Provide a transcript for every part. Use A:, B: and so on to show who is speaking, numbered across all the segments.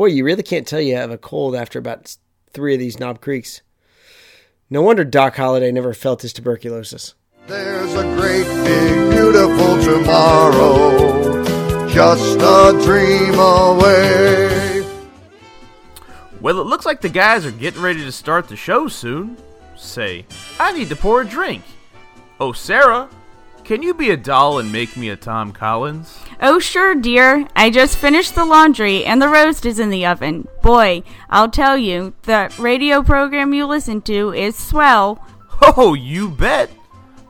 A: Boy, you really can't tell you have a cold after about three of these Knob Creeks. No wonder Doc Holliday never felt his tuberculosis.
B: There's a great big beautiful tomorrow, just a dream away.
C: Well, it looks like the guys are getting ready to start the show soon. Say, I need to pour a drink. Oh, Sarah, can you be a doll and make me a Tom Collins?
D: Oh, sure, dear. I just finished the laundry and the roast is in the oven. Boy, I'll tell you, the radio program you listen to is swell.
C: Oh, you bet.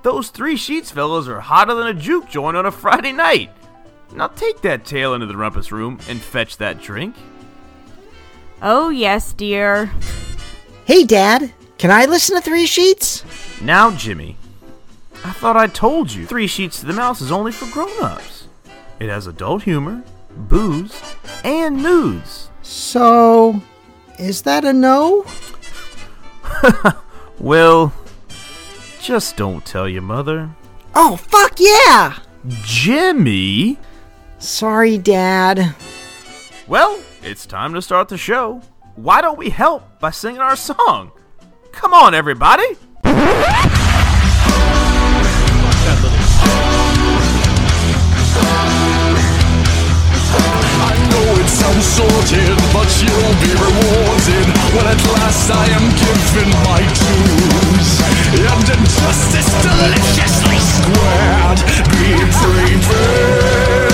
C: Those three sheets fellas are hotter than a juke joint on a Friday night. Now take that tail into the rumpus room and fetch that drink.
D: Oh, yes, dear.
E: Hey, Dad, can I listen to Three Sheets?
C: Now, Jimmy, I thought I told you Three Sheets to the Mouse is only for grown-ups. It has adult humor, booze, and nudes.
E: So, is that a no?
C: Well, just don't tell your mother.
E: Oh, fuck yeah!
C: Jimmy?
E: Sorry, Dad.
C: Well, it's time to start the show. Why don't we help by singing our song? Come on, everybody!
F: Sounds sorted, but you'll be rewarded when at last I am given my dues. And injustice deliciously squared be prepared.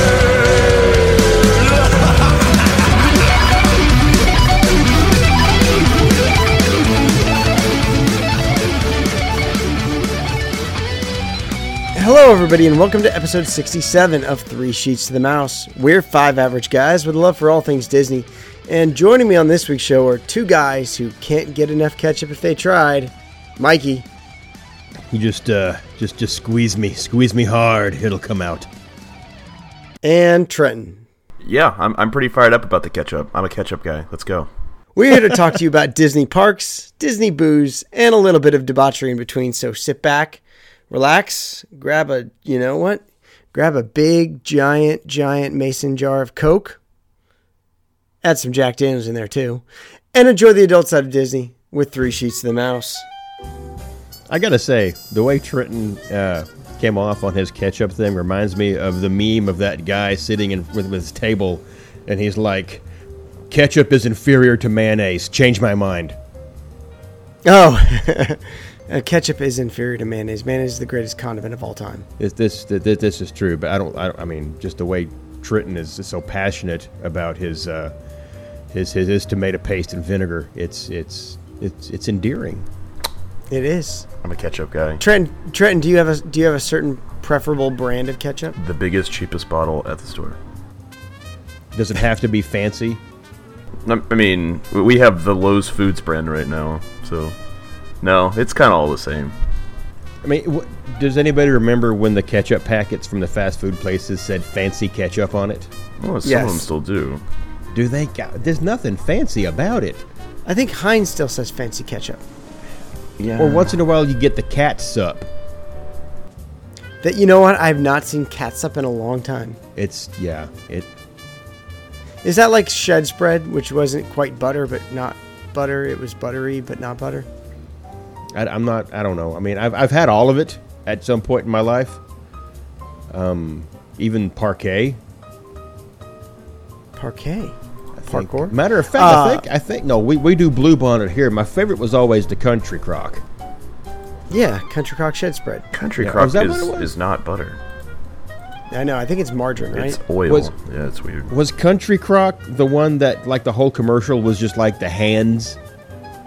A: Hello, everybody, and welcome to episode 67 of Three Sheets to the Mouse. We're five average guys with a love for all things Disney. And joining me on this week's show are two guys who can't get enough ketchup if they tried Mikey
G: You just uh just just squeeze me, squeeze me hard, it'll come out.
A: and Trenton.
H: Yeah, I'm, I'm pretty fired up about the ketchup. I'm a ketchup guy. Let's go.
A: We're here to talk to you about Disney parks, Disney booze, and a little bit of debauchery in between. So sit back, relax, grab a, you know what? Grab a big, giant, giant mason jar of Coke. Add some Jack Daniels in there too. And enjoy the adult side of Disney with Three Sheets to the Mouse.
G: I gotta say, the way Trenton uh, came off on his ketchup thing reminds me of the meme of that guy sitting in with, with his table, and he's like, "Ketchup is inferior to mayonnaise. Change my mind."
A: Oh, uh, ketchup is inferior to mayonnaise. Mayonnaise is the greatest condiment of all time.
G: This this this, this is true, but I don't, I don't. I mean, just the way Trenton is, is so passionate about his, uh, his his his tomato paste and vinegar. It's it's it's it's endearing.
A: It is.
H: I'm a ketchup guy.
A: Trenton, Trenton, do you have a do you have a certain preferable brand of ketchup?
H: The biggest, cheapest bottle at the store.
G: Does it have to be fancy?
H: I I mean, we have the Lowe's Foods brand right now, so no, it's kind of all the same.
G: I mean, wh- does anybody remember when the ketchup packets from the fast food places said fancy ketchup on it?
H: Well, some
A: Yes.
H: of them still do.
G: Do they? Got, there's nothing fancy about it.
A: I think Heinz still says fancy ketchup.
H: Yeah.
G: Or once in a while, you get the cat sup.
A: That you know what? I've not seen catsup in a long time.
G: It's yeah. It
A: Is that like shed spread, which wasn't quite butter, but not butter? It was buttery, but not butter.
G: I, I'm not. I don't know. I mean, I've I've had all of it at some point in my life. Um, even Parkay. Parkay.
A: Parkour?
G: Matter of fact,
A: Uh,
G: I think I think no. We we do blue bonnet here. My favorite was always the country crock.
A: Yeah, country crock shed spread.
H: Country
G: Yeah,
H: crock
G: was that
H: is,
G: what it was?
H: is not butter.
A: I know. I think it's margarine, right?
H: It's oil.
G: Was-
H: yeah, it's weird.
G: Was country crock the one that like the whole commercial was just like the hands?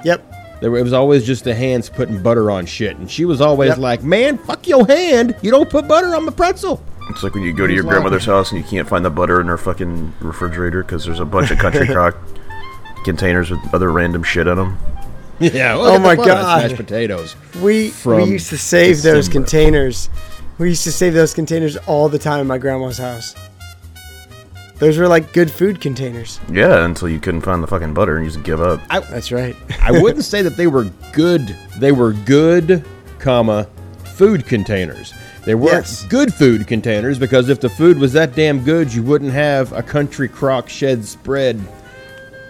A: Yep.
G: There, it was always just the hands putting butter on shit, and she was always
A: Yep.
G: like, "Man, fuck your hand! You don't put butter on my pretzel."
H: It's like when you go to your
G: Who's
H: grandmother's house and you can't find the butter in her fucking refrigerator because there's a bunch of country crock containers with other random shit in them.
G: Yeah.
A: Oh my God.
G: Mashed potatoes.
A: We we used to save those
G: December.
A: containers. We used to save those containers all the time in my grandma's house. Those were like good food containers.
H: Yeah, until you couldn't find the fucking butter and you just give up.
A: That's right.
G: I wouldn't say that they were good. They were good, comma, food containers. They weren't
A: Yes.
G: good food containers because if the food was that damn good, you wouldn't have a country crock shed spread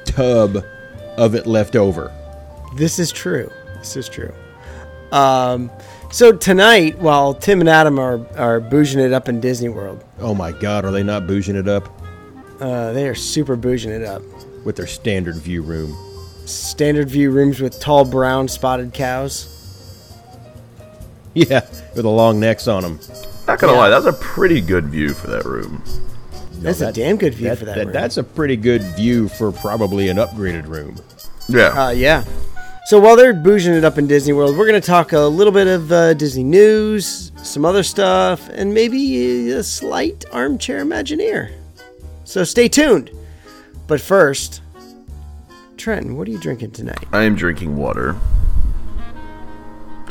G: tub of it left over.
A: This is true. This is true. Um, so tonight, while Tim and Adam are are bouging it up in Disney World,
G: Oh my God, are they not bouging it up
A: uh, they are super bouging it up.
G: with their standard view room?
A: Standard view rooms with tall brown spotted cows.
G: Yeah, with the long necks on them.
H: Not gonna
A: Yeah.
H: lie, that's a pretty good view for that room.
A: That's a damn good view
G: That,
A: for that.
G: that-
A: room.
G: that's a pretty good view for probably an upgraded room.
H: Yeah.
A: Uh, yeah. So while they're bouging it up in Disney World, we're going to talk a little bit of uh, Disney news, some other stuff, and maybe a slight armchair Imagineer. So stay tuned. But first, Trenton, what are you drinking tonight?
H: I am drinking water.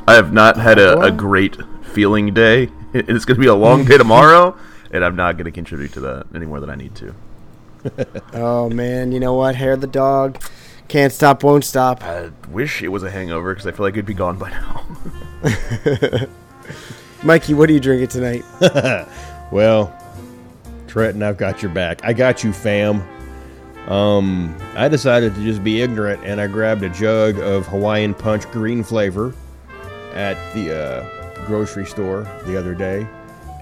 H: I have not had a, a great feeling day. It's going to be a long day tomorrow, and I'm not going to contribute to that any more than I need to.
A: Oh man, you know what? Hair the dog, can't stop, won't stop.
H: I wish it was a hangover because I feel like it'd be gone by now.
A: Mikey, what are you drinking tonight?
G: Well, Trenton, I've got your back. I got you, fam. Um, I decided to just be ignorant, and I grabbed a jug of Hawaiian Punch green flavor at the uh, grocery store the other day,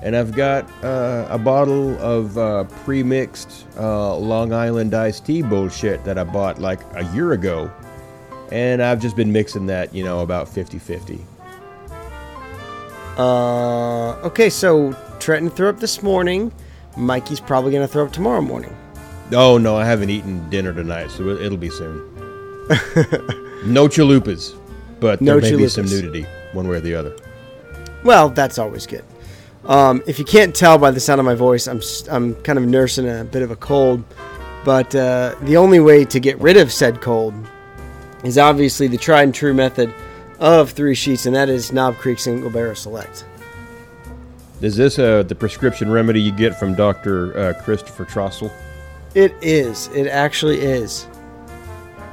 G: and I've got uh, a bottle of uh, pre-mixed uh, Long Island iced tea bullshit that I bought like a year ago, and I've just been mixing that, you know, about 50-50.
A: Uh, okay, so Trenton threw up this morning. Mikey's probably going to throw up tomorrow morning.
G: Oh no, I haven't eaten dinner tonight, so it- it'll be soon. no chalupas, but
A: No
G: there may be some nudity, one way or the other.
A: Well, that's always good. Um, if you can't tell by the sound of my voice, I'm I'm kind of nursing a bit of a cold, but uh, the only way to get rid of said cold is obviously the tried and true method of three sheets, and that is Knob Creek Single Barrel Select.
G: Is this uh, the prescription remedy you get from Doctor uh, Christopher Trossel?
A: It is. It actually is.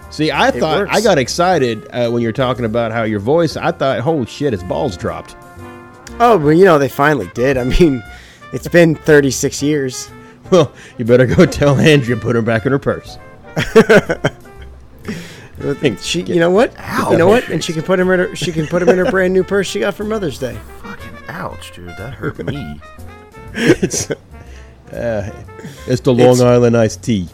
G: See, I thought
A: works.
G: I got excited uh, when you're talking about how your voice. I thought, holy shit, his balls dropped.
A: Oh, well, you know they finally did. I mean, it's been 36 years.
G: Well, you better go tell Andrea put her back in her purse.
A: She, you know what? You know what? And she can put him in her. She can put him in her brand new purse she got for Mother's Day.
H: Fucking ouch, dude. That hurt me.
G: It's uh, it's the Long
A: It's-
G: Island iced tea.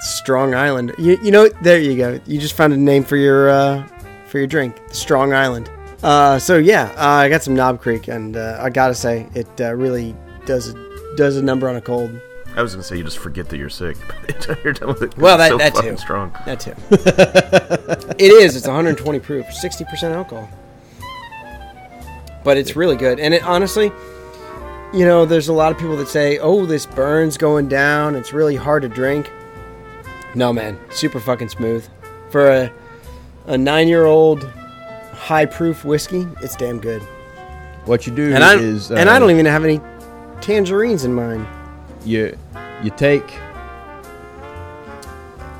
A: Strong Island. You, you know, there you go. You just found a name for your uh, for your drink, Strong Island. Uh, so yeah, uh, I got some Knob Creek, and uh, I gotta say, it uh, really does a, does a number on a cold.
H: I was gonna say you just forget that you're sick. you're done with it. 'cause
A: Well,
H: it's
A: that-
H: so
A: that
H: fucking
A: too.
H: strong.
A: That too. it is. It's 120 proof, 60% alcohol. But it's really good, and it honestly, you know, there's a lot of people that say, "Oh, this burns going down. It's really hard to drink." No, man, super fucking smooth for a a nine year old high proof whiskey. It's damn good,
G: What you do
A: and I
G: is,
A: and I
G: uh,
A: don't even have any tangerines in mine.
G: you you take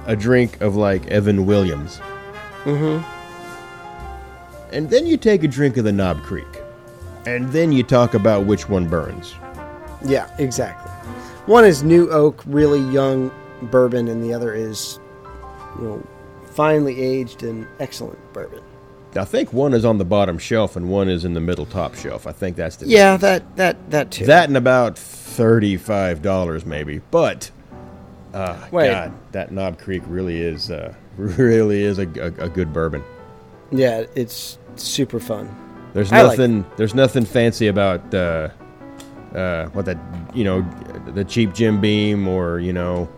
G: a drink of like Evan Williams,
A: Mm-hmm.
G: and then you take a drink of the Knob Creek, and then you talk about which one burns.
A: Yeah, exactly. One is new oak, really young bourbon, and the other is, you know, finely aged and excellent bourbon.
G: I think one is on the bottom shelf and one is in the middle top shelf. I think that's the
A: Yeah, that that that too.
G: that and about thirty-five dollars maybe. But uh,
A: Wait.
G: God, that Knob Creek really is uh, really is a, a, a good bourbon.
A: yeah, it's super fun.
G: There's
A: I like
G: nothing. there's nothing fancy about uh, uh, what that you know, the cheap Jim Beam or you know,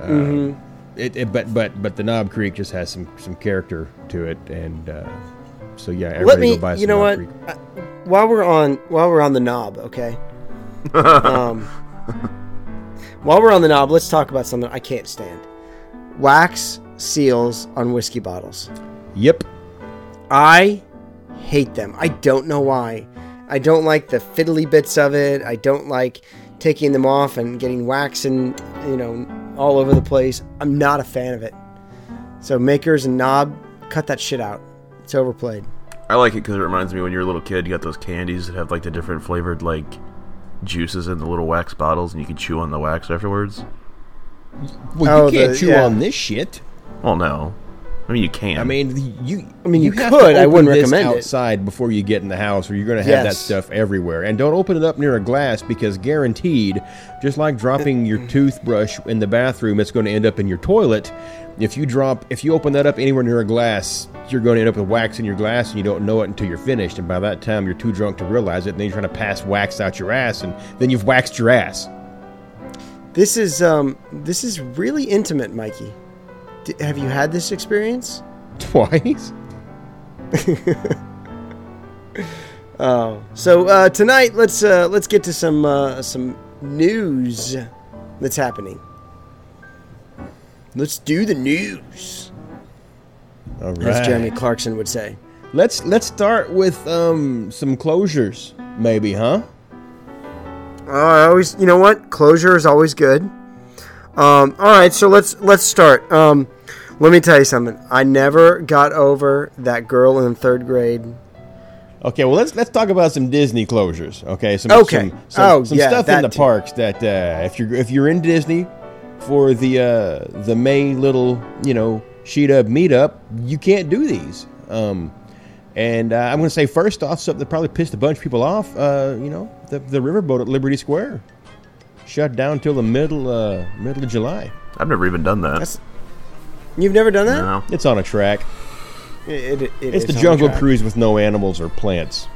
G: uh,
A: Mm-hmm.
G: It, it. But but but the Knob Creek just has some some character to it, and uh, so yeah, everybody
A: Let me,
G: go buy some
A: you know
G: Knob
A: what?
G: Creek.
A: Uh, while we're on while we're on the knob, okay. um, while we're on the knob, let's talk about something I can't stand: wax seals on whiskey bottles.
G: Yep.
A: I hate them. I don't know why. I don't like the fiddly bits of it. I don't like taking them off and getting wax and you know all over the place. I'm not a fan of it. So makers and knob, cut that shit out. It's overplayed.
H: I like it because it reminds me when you're a little kid, you got those candies that have like the different flavored like juices in the little wax bottles, and you can chew on the wax afterwards.
G: Well,
A: Oh,
G: you can't
A: the-
G: chew
A: yeah.
G: on this shit.
H: Well, no. I mean, you can.
G: I mean, you.
A: I mean, you
G: have
A: could, I wouldn't
G: this
A: recommend it.
G: outside before you get in the house, or you're going to have that stuff everywhere. And don't open it up near a glass because guaranteed, just like dropping your toothbrush in the bathroom, it's going to end up in your toilet. If you drop, if you open that up anywhere near a glass, you're going to end up with wax in your glass, and you don't know it until you're finished. And by that time, you're too drunk to realize it. And then you're trying to pass wax out your ass, and then you've waxed your ass.
A: This is um this is really intimate, Mikey. D- have you had this experience?
G: Twice.
A: Oh, so uh, tonight let's uh, let's get to some uh, some news that's happening. Let's do the news,
G: All right.
A: as Jeremy Clarkson would say.
G: Let's let's start with um some closures, maybe, huh?
A: Oh, I always, you know what? Closure is always good. Um, all right, so let's let's start. Um, let me tell you something. I never got over that girl in third grade.
G: Okay, well let's let's talk about some Disney closures. Okay, some
A: Okay.
G: some, some,
A: Oh,
G: some
A: yeah,
G: stuff in the
A: too.
G: parks that uh, if you're if you're in Disney for the uh, the May little you know sheet up meetup, you can't do these. Um, and uh, I'm going to say first off something that probably pissed a bunch of people off. Uh, you know, the the riverboat at Liberty Square shut down till the middle uh, middle of July.
H: I've never even done that.
A: That's- You've never done that?
H: no.
G: It's on a track.
A: It- it- it
G: It's the Jungle. Cruise with no animals or plants.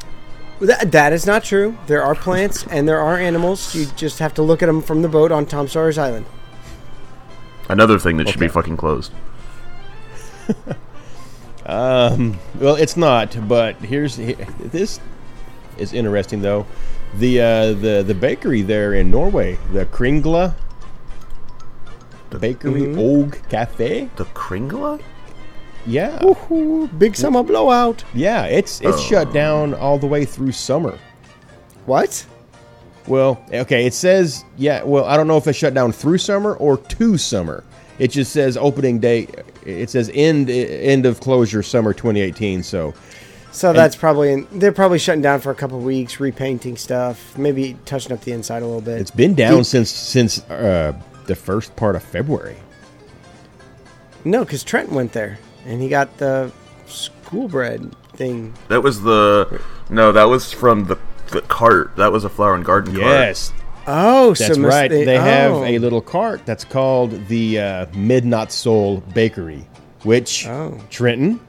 A: That, that is not true. There are plants and there are animals. You just have to look at them from the boat on Tom Sawyer's Island.
H: Another thing that should be fucking closed.
G: Um, well, it's not. But here's he- this is interesting though. The uh, the the bakery there in Norway, the Kringla Bakery Og Cafe.
H: The Kringla?
G: Yeah,
A: Ooh, big summer blowout.
G: yeah. It's it's shut down all the way through summer.
A: What?
G: Well, okay. It says yeah. Well, I don't know if it's shut down through summer or to summer. It just says opening date. It says end end of closure summer 2018. So
A: So that's probably they're probably shutting down for a couple weeks, repainting stuff, maybe touching up the inside a little bit.
G: It's been down since since uh, the first part of February.
A: no, because Trent went there and he got the school bread thing.
H: That was the. No, that was from the, the cart. That was a flower and garden cart.
G: Yes,
A: Oh,
G: that's
A: so
G: right. They, have
A: oh.
G: a little cart that's called the uh, Midnattsol Bakery. Which
A: Oh.
G: Trenton,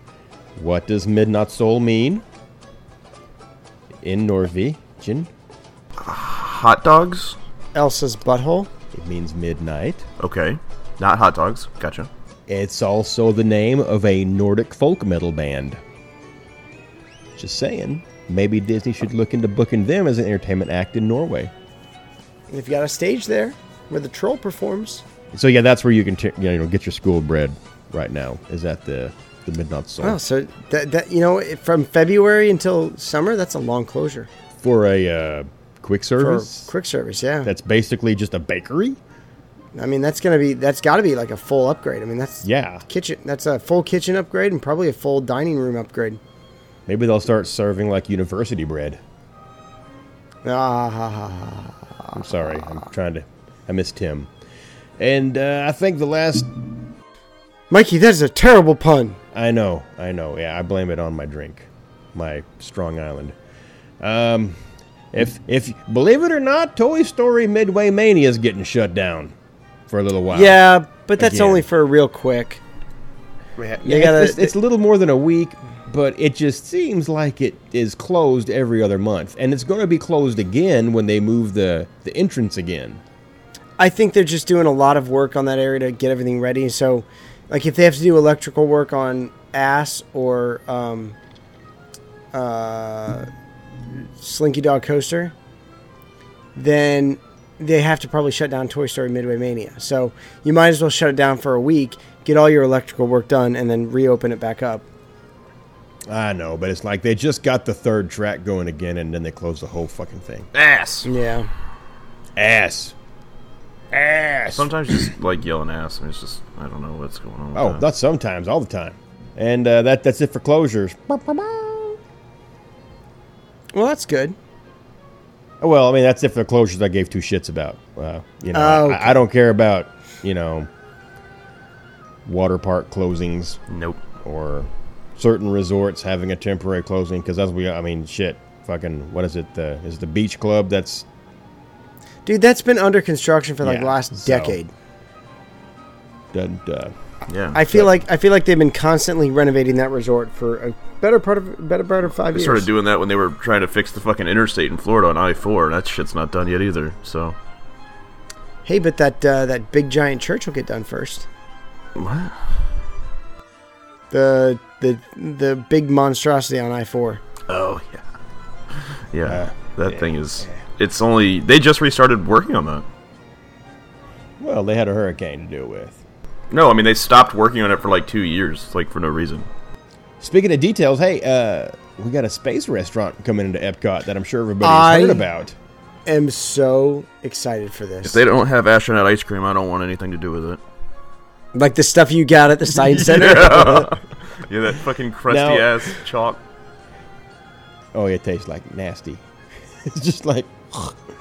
G: what does Midnattsol mean in Norwegian?
H: Hot dogs?
A: Elsa's butthole.
G: It means midnight.
H: Okay. Not hot dogs. Gotcha.
G: It's also the name of a Nordic folk metal band. Just saying, maybe Disney should look into booking them as an entertainment act in Norway.
A: They've got a stage there where the troll performs.
G: So yeah, that's where you can t- you know get your school bread right now. Is at the the Midnattsol
A: Oh, so that, that you know, from February until summer, that's a long closure
G: for a uh, quick
A: for
G: service.
A: quick service. Yeah,
G: That's basically just a bakery.
A: I mean that's gonna be that's got to be like a full upgrade. I mean that's
G: Yeah,
A: kitchen. That's a full kitchen upgrade and probably a full dining room upgrade.
G: maybe they'll start serving like university bread.
A: Ah.
G: I'm sorry, I'm trying to. I miss Tim, and uh, I think the last.
A: Mikey, that is a terrible pun.
G: I know, I know. Yeah, I blame it on my drink, my Strong Island. Um, if if believe it or not, Toy Story Midway Mania is getting shut down for a little while.
A: Yeah, but that's
G: Again.
A: only for a real quick.
G: Yeah,
A: gotta-
G: it's, it's a little more than a week, but it just seems like it is closed every other month, and it's going to be closed again when they move the the entrance again.
A: I think they're just doing a lot of work on that area to get everything ready. So, like, if they have to do electrical work on Ass or um, uh, Slinky Dog Coaster, then they have to probably shut down Toy Story Midway Mania. So, you might as well shut it down for a week, get all your electrical work done, and then reopen it back up.
G: I know, but it's like they just got the third track going again, and then they close the whole fucking thing.
H: Ass.
A: Yeah.
G: Ass, ass.
H: Sometimes just like yelling ass. and it's just I don't know what's going on. With
G: Oh,
H: that.
G: not sometimes, all the time. And uh, that that's it for closures.
A: Well, that's good.
G: Well, I mean that's it for the closures I gave two shits about. Uh, you know,
A: Oh,
G: I, I don't care about you know, water park closings
H: Nope.
G: or certain resorts having a temporary closing because as we, I mean, shit, fucking, what is it? The is it the beach club that's
A: Dude, that's been under construction for like
G: Yeah,
A: the last
G: so-
A: decade.
G: done. Uh,
H: Yeah.
A: I feel like I feel like they've been constantly renovating that resort for a better part of better part of five
H: They
A: years.
H: started doing that when they were trying to fix the fucking interstate in Florida on I four. That shit's not done yet either. So
A: hey, but that uh, that big giant church will get done first.
H: what?
A: The the the big monstrosity on I four.
H: Oh yeah, yeah.
G: Uh,
H: that thing is. It's only they just restarted working on that.
G: well, they had a hurricane to deal with.
H: No, I mean they stopped working on it for like two years, like for no reason.
G: Speaking of details, hey, uh, we got a space restaurant coming into Epcot that I'm sure everybody's
A: I-
G: heard about.
A: I am so excited for this.
H: If they don't have astronaut ice cream, I don't want anything to do with it.
A: like the stuff you got at the science center.
H: Yeah, that fucking crusty
G: Now-
H: ass chalk.
G: Oh, it tastes like nasty. it's just like,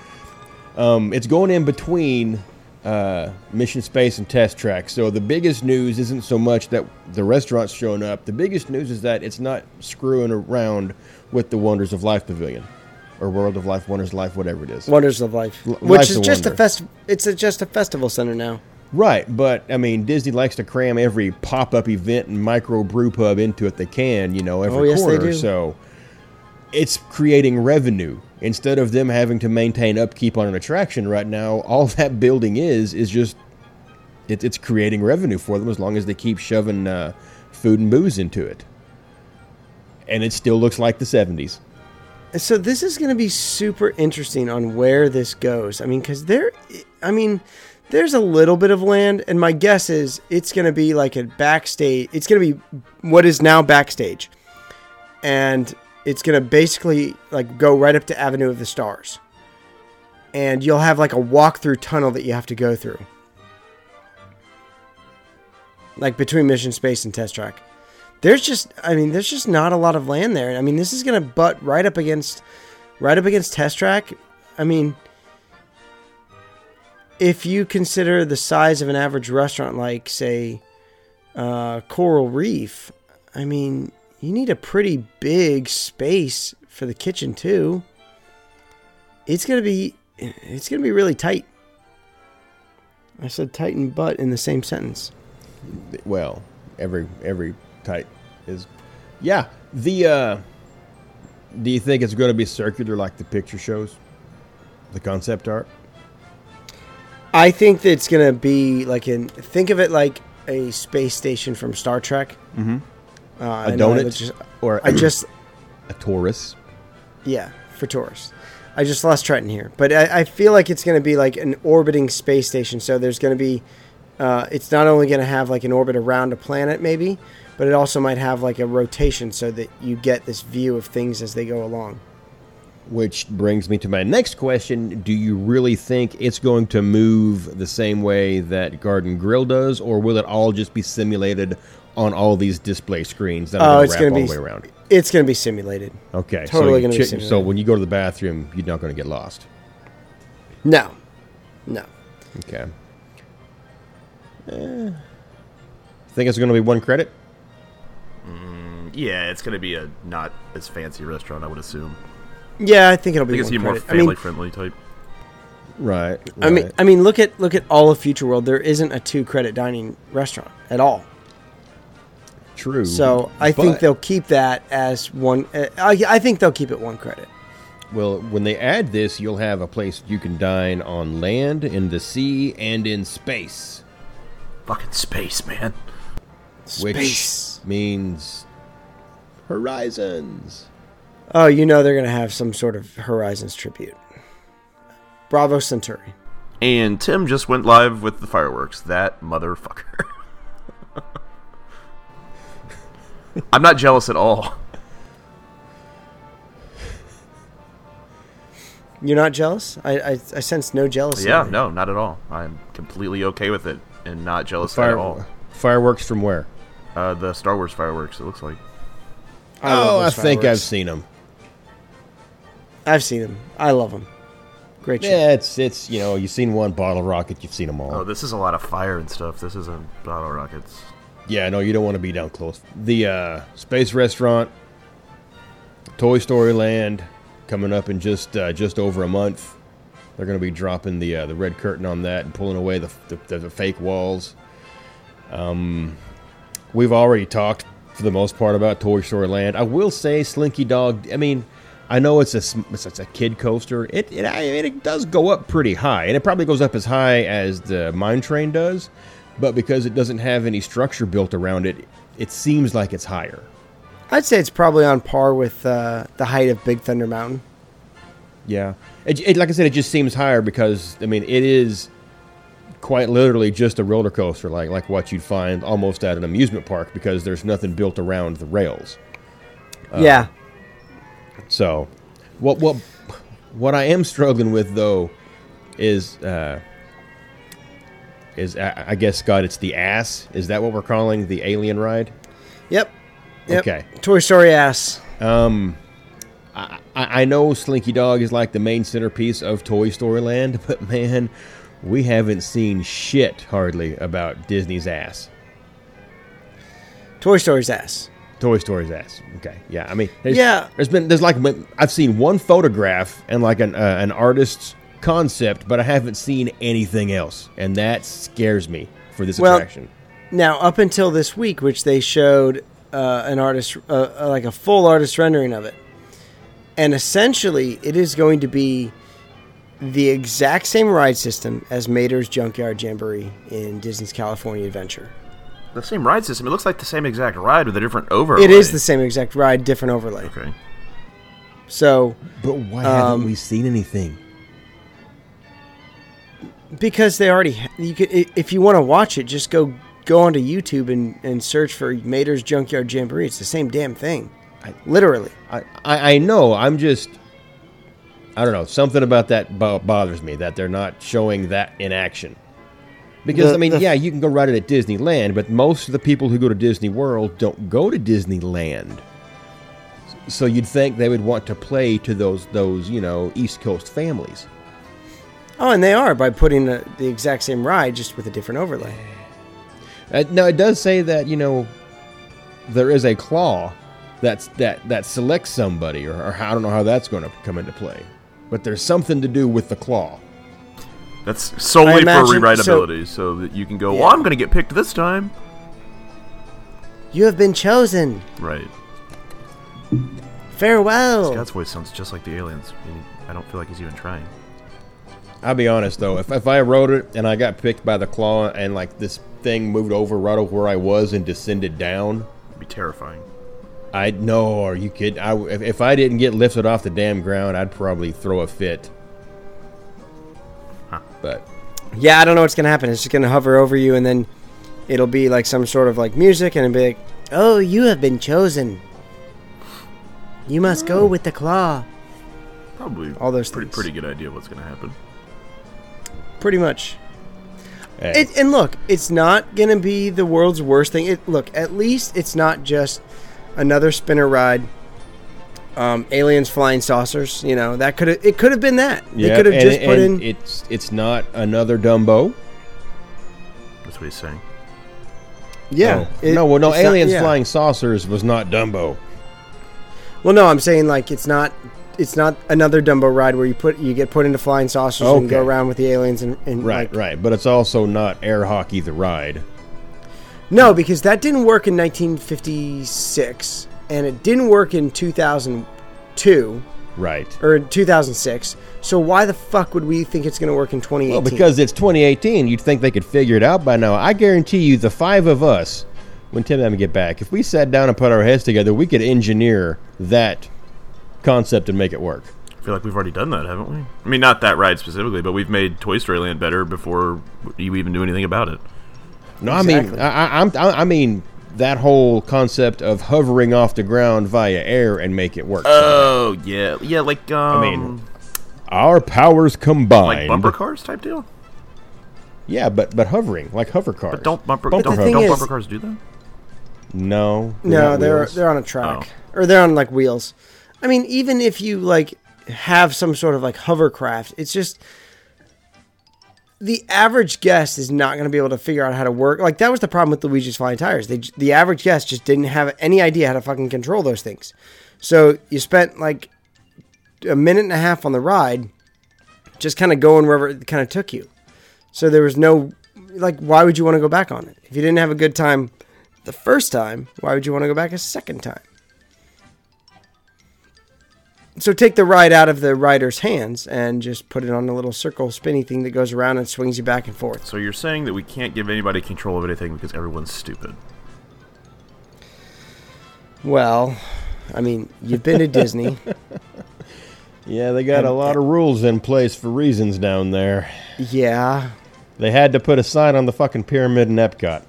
G: um, it's going in between uh, Mission Space and Test Track. So the biggest news isn't so much that the restaurant's showing up. The biggest news is that it's not screwing around with the Wonders of Life Pavilion, or World of Life, Wonders of Life, whatever it is.
A: Wonders of Life,
G: L-
A: which is
G: a
A: just a fest. It's a, just a festival center now.
G: Right, but I mean, Disney likes to cram every pop-up event and micro brew pub into it they can, you know, every
A: Oh, yes,
G: quarter. So it's creating revenue instead of them having to maintain upkeep on an attraction. Right now, all that building is is just it, it's creating revenue for them as long as they keep shoving uh, food and booze into it, and it still looks like the '70s.
A: So this is going to be super interesting on where this goes. I mean, because there, I mean, there's a little bit of land, and my guess is it's going to be like a backstage. It's going to be what is now backstage, and it's going to basically like go right up to Avenue of the Stars, and you'll have like a walk-through tunnel that you have to go through, like between Mission Space and Test Track there's just I mean there's just not a lot of land there. I mean this is going to butt right up against right up against Test Track. I mean if you consider the size of an average restaurant like say uh, Coral Reef, I mean you need a pretty big space for the kitchen too. It's going to be it's to be really tight. I said tight and butt in the same sentence.
G: well every every tight is yeah the uh do you think it's going to be circular like the picture shows the concept art
A: I think that it's gonna be like in. Think of it like a space station from Star Trek. Mm-hmm. Uh,
G: a
A: I know I
G: donut
A: just,
G: or
A: I just
G: a torus
A: yeah for tourists. I just lost Trenton here, but I, I feel like it's gonna be like an orbiting space station. So there's gonna be. Uh, it's not only going to have like an orbit around a planet, maybe, but it also might have like a rotation so that you get this view of things as they go along.
G: which brings me to my next question do you really think it's going to move the same way that garden grill does or will it all just be simulated on all these display screens that
A: Oh,
G: are
A: it's
G: going
A: gonna
G: to wrap
A: be
G: all the way around
A: It's going to be simulated.
G: okay
A: totally
G: so,
A: gonna be
G: check- so when you go to the bathroom you're not going to get lost
A: No, no.
G: okay Eh. think it's going to be one credit
H: Yeah, it's gonna be a not as fancy restaurant, I would assume.
A: Yeah, I think it'll
H: I
A: be
H: think it's
A: one
H: gonna be more
A: credit. I mean,
H: family friendly type.
G: right,
A: I mean,
G: right.
A: I mean, look at look at all of Future World. There isn't a two credit dining restaurant at all.
G: True
A: So I think they'll keep that as one. Uh, I, I think they'll keep it one credit.
G: Well, when they add this, you'll have a place you can dine on land, in the sea, and in space,
H: Fucking space, man.
G: which
A: Space.
G: means horizons.
A: Oh, you know they're gonna have some sort of Horizons tribute. Brava Centauri.
H: And Tim just went live with the fireworks. That motherfucker. I'm not jealous at all.
A: You're not jealous? I I, I sense no jealousy.
H: Yeah, no, not at all. I'm completely okay with it and not jealous
G: Fire,
H: at all.
G: fireworks from where?
H: Uh, the Star Wars fireworks, it looks like.
A: I
G: oh, I
A: those
G: think I've seen them.
A: I've seen them. I love them. Great show.
G: Yeah, it's it's you know you've seen one bottle rocket, you've seen them all.
H: Oh, this is a lot of fire and stuff. This isn't bottle rockets.
G: Yeah, no, you don't want to be down close. The uh, space restaurant, Toy Story Land, coming up in just uh, just over a month. They're going to be dropping the uh, the red curtain on that and pulling away the the, the fake walls. Um, we've already talked for the most part about Toy Story Land. I will say Slinky Dog. I mean, I know it's a it's a kid coaster. It it, I mean, it does go up pretty high, and it probably goes up as high as the Mine Train does. But because it doesn't have any structure built around it, it seems like it's higher.
A: I'd say it's probably on par with uh, the height of Big Thunder Mountain.
G: Yeah, it, it, like I said, it just seems higher because I mean it is quite literally just a roller coaster, like like what you'd find almost at an amusement park because there's nothing built around the rails.
A: yeah.
G: So, what what what I am struggling with though is uh, is I, guess Scott, it's the ass. Is that what we're calling the alien ride?
A: Yep. Yep.
G: Okay.
A: Toy Story ass.
G: Um, I, I I know Slinky Dog is like the main centerpiece of Toy Story Land, but man, we haven't seen shit hardly about Disney's ass.
A: Toy Story's ass.
G: Toy Story's ass. Okay, yeah. I mean, there's,
A: Yeah.
G: There's been there's like I've seen one photograph and like an uh, an artist's concept, but I haven't seen anything else, and that scares me for this
A: Well-
G: attraction.
A: Now, up until this week, which they showed uh, an artist, uh, uh, like a full artist rendering of it, and essentially it is going to be the exact same ride system as Mater's Junkyard Jamboree in Disney's California Adventure.
H: The same ride system. It looks like the same exact ride with a different overlay.
A: It is the same exact ride, different overlay.
H: Okay.
A: So,
G: But why
A: Um,
G: haven't we seen anything?
A: Because they already, you could, if you want to watch it, just go go onto YouTube and, and search for Mater's Junkyard Jamboree. It's the same damn thing, literally.
G: I, I, I know. I'm just. I don't know. Something about that bo- bothers me that they're not showing that in action. Because
A: The-
G: I mean,
A: the-
G: yeah, you can go ride it at Disneyland, but most of the people who go to Disney World don't go to Disneyland. So you'd think they would want to play to those those you know East Coast families.
A: Oh, and they are by putting the, the exact same ride just with a different overlay.
G: Uh, now it does say that you know there is a claw that's that that selects somebody, or, or I don't know how that's going to come into play, but there's something to do with the claw.
H: That's solely
A: imagine-
H: for
A: so-
H: rewritability, so, that you can go. Well, I'm going to get picked this time.
A: You have been chosen.
H: Right.
A: Farewell.
H: Scott's voice sounds just like the aliens. I don't feel like he's even trying.
G: I'll be honest though, if, if I wrote it and I got picked by the claw and like this thing moved over right over where I was and descended down,
H: It'd be terrifying.
G: I no, are you kidding? I if, if I didn't get lifted off the damn ground, I'd probably throw a fit. But
A: Yeah, I don't know what's gonna happen. It's just gonna hover over you, and then it'll be like some sort of like music, and it'll be like, "Oh, you have been chosen. You must go with the claw."
H: Probably
A: All those
H: pretty
A: things.
H: pretty good idea of what's going to happen.
A: Pretty much.
G: hey,
A: It, and look, it's not gonna be the world's worst thing. It look, at least it's not just another spinner ride. Um, aliens flying saucers. You know that could have. It could have been that. They could have just put
G: and
A: in.
G: It's it's not another Dumbo.
H: That's what he's saying.
A: yeah.
G: Oh.
A: it-
G: no, well, no,
A: it's not-
G: aliens
A: yeah.
G: flying saucers was not Dumbo.
A: Well, no, I'm saying like it's not. It's not another Dumbo ride where you put you get put into flying saucers and go around with the aliens and, and
G: Right,
A: like-
G: right, but it's also not air hockey the ride.
A: No, because that didn't work in 1956, and it didn't work in 2002
G: Right.
A: or 2006. So why the fuck would we think it's going to work in 2018?
G: Well, because it's 2018, you'd think they could figure it out by now. I guarantee you, the five of us, when Tim and I get back, if we sat down and put our heads together, we could engineer that concept and make it work.
H: I feel like we've already done that, haven't we? I mean, not that ride specifically, but we've made Toy Story Land better before you even do anything about it.
G: No, I mean,
A: Exactly.
G: I, I, I'm, I I mean that whole concept of hovering off the ground via air and make it work.
H: Oh yeah, yeah, like um,
G: mean, our powers combined.
H: like bumper cars type deal.
G: Yeah, but but hovering like hover cars.
H: But don't bumper
G: Bumper
H: don't,
A: the thing
H: don't
A: is-
H: bumper cars do that?
G: No,
A: no, they're
G: wheels.
A: they're on a track
H: Oh.
A: or they're on like wheels. I mean, even if you like have some sort of like hovercraft. It's just the average guest is not going to be able to figure out how to work. Like that was the problem with Luigi's Flying Tires. They the average guest just didn't have any idea how to fucking control those things. So you spent like a minute and a half on the ride, just kind of going wherever it kind of took you. So there was no like, why would you want to go back on it if you didn't have a good time the first time? Why would you want to go back a second time? So take the ride out of the rider's hands and just put it on a little circle spinny thing that goes around and swings you back and forth.
H: So you're saying that we can't give anybody control of anything because everyone's stupid.
A: Well, I mean, you've been to Disney.
G: Yeah, they got a lot of rules in place for reasons down there.
A: Yeah.
G: They had to put a sign on the fucking pyramid in Epcot.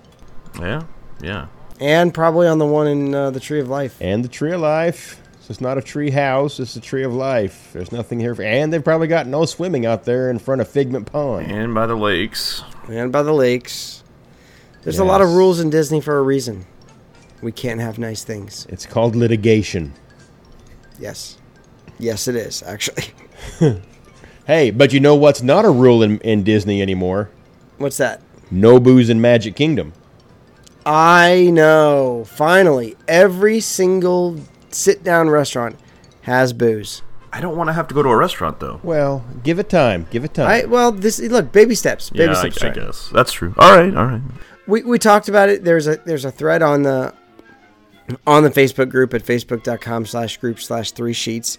H: Yeah, yeah.
A: And probably on the one in uh, the Tree of Life.
G: And the Tree of Life. So it's not a tree house, it's a Tree of Life. There's nothing here. For, and they've probably got no swimming out there in front of Figment Pond.
H: And by the lakes.
A: And by the lakes. There's a lot of rules in Disney for a reason. We can't have nice things.
G: It's called litigation.
A: Yes. Yes, it is, actually.
G: Hey, but you know what's not a rule in, in Disney anymore?
A: What's that?
G: No booze in Magic Kingdom.
A: I know. Finally, every single sit down restaurant has booze.
H: I don't want to have to go to a restaurant though.
G: Well, give it time. Give it time.
A: I well, this look baby steps. Baby
H: yeah,
A: steps.
H: I
A: right.
H: guess that's true. All right, all right.
A: we, we talked about it there's a there's a thread on the on the facebook group at facebook.com slash group slash three sheets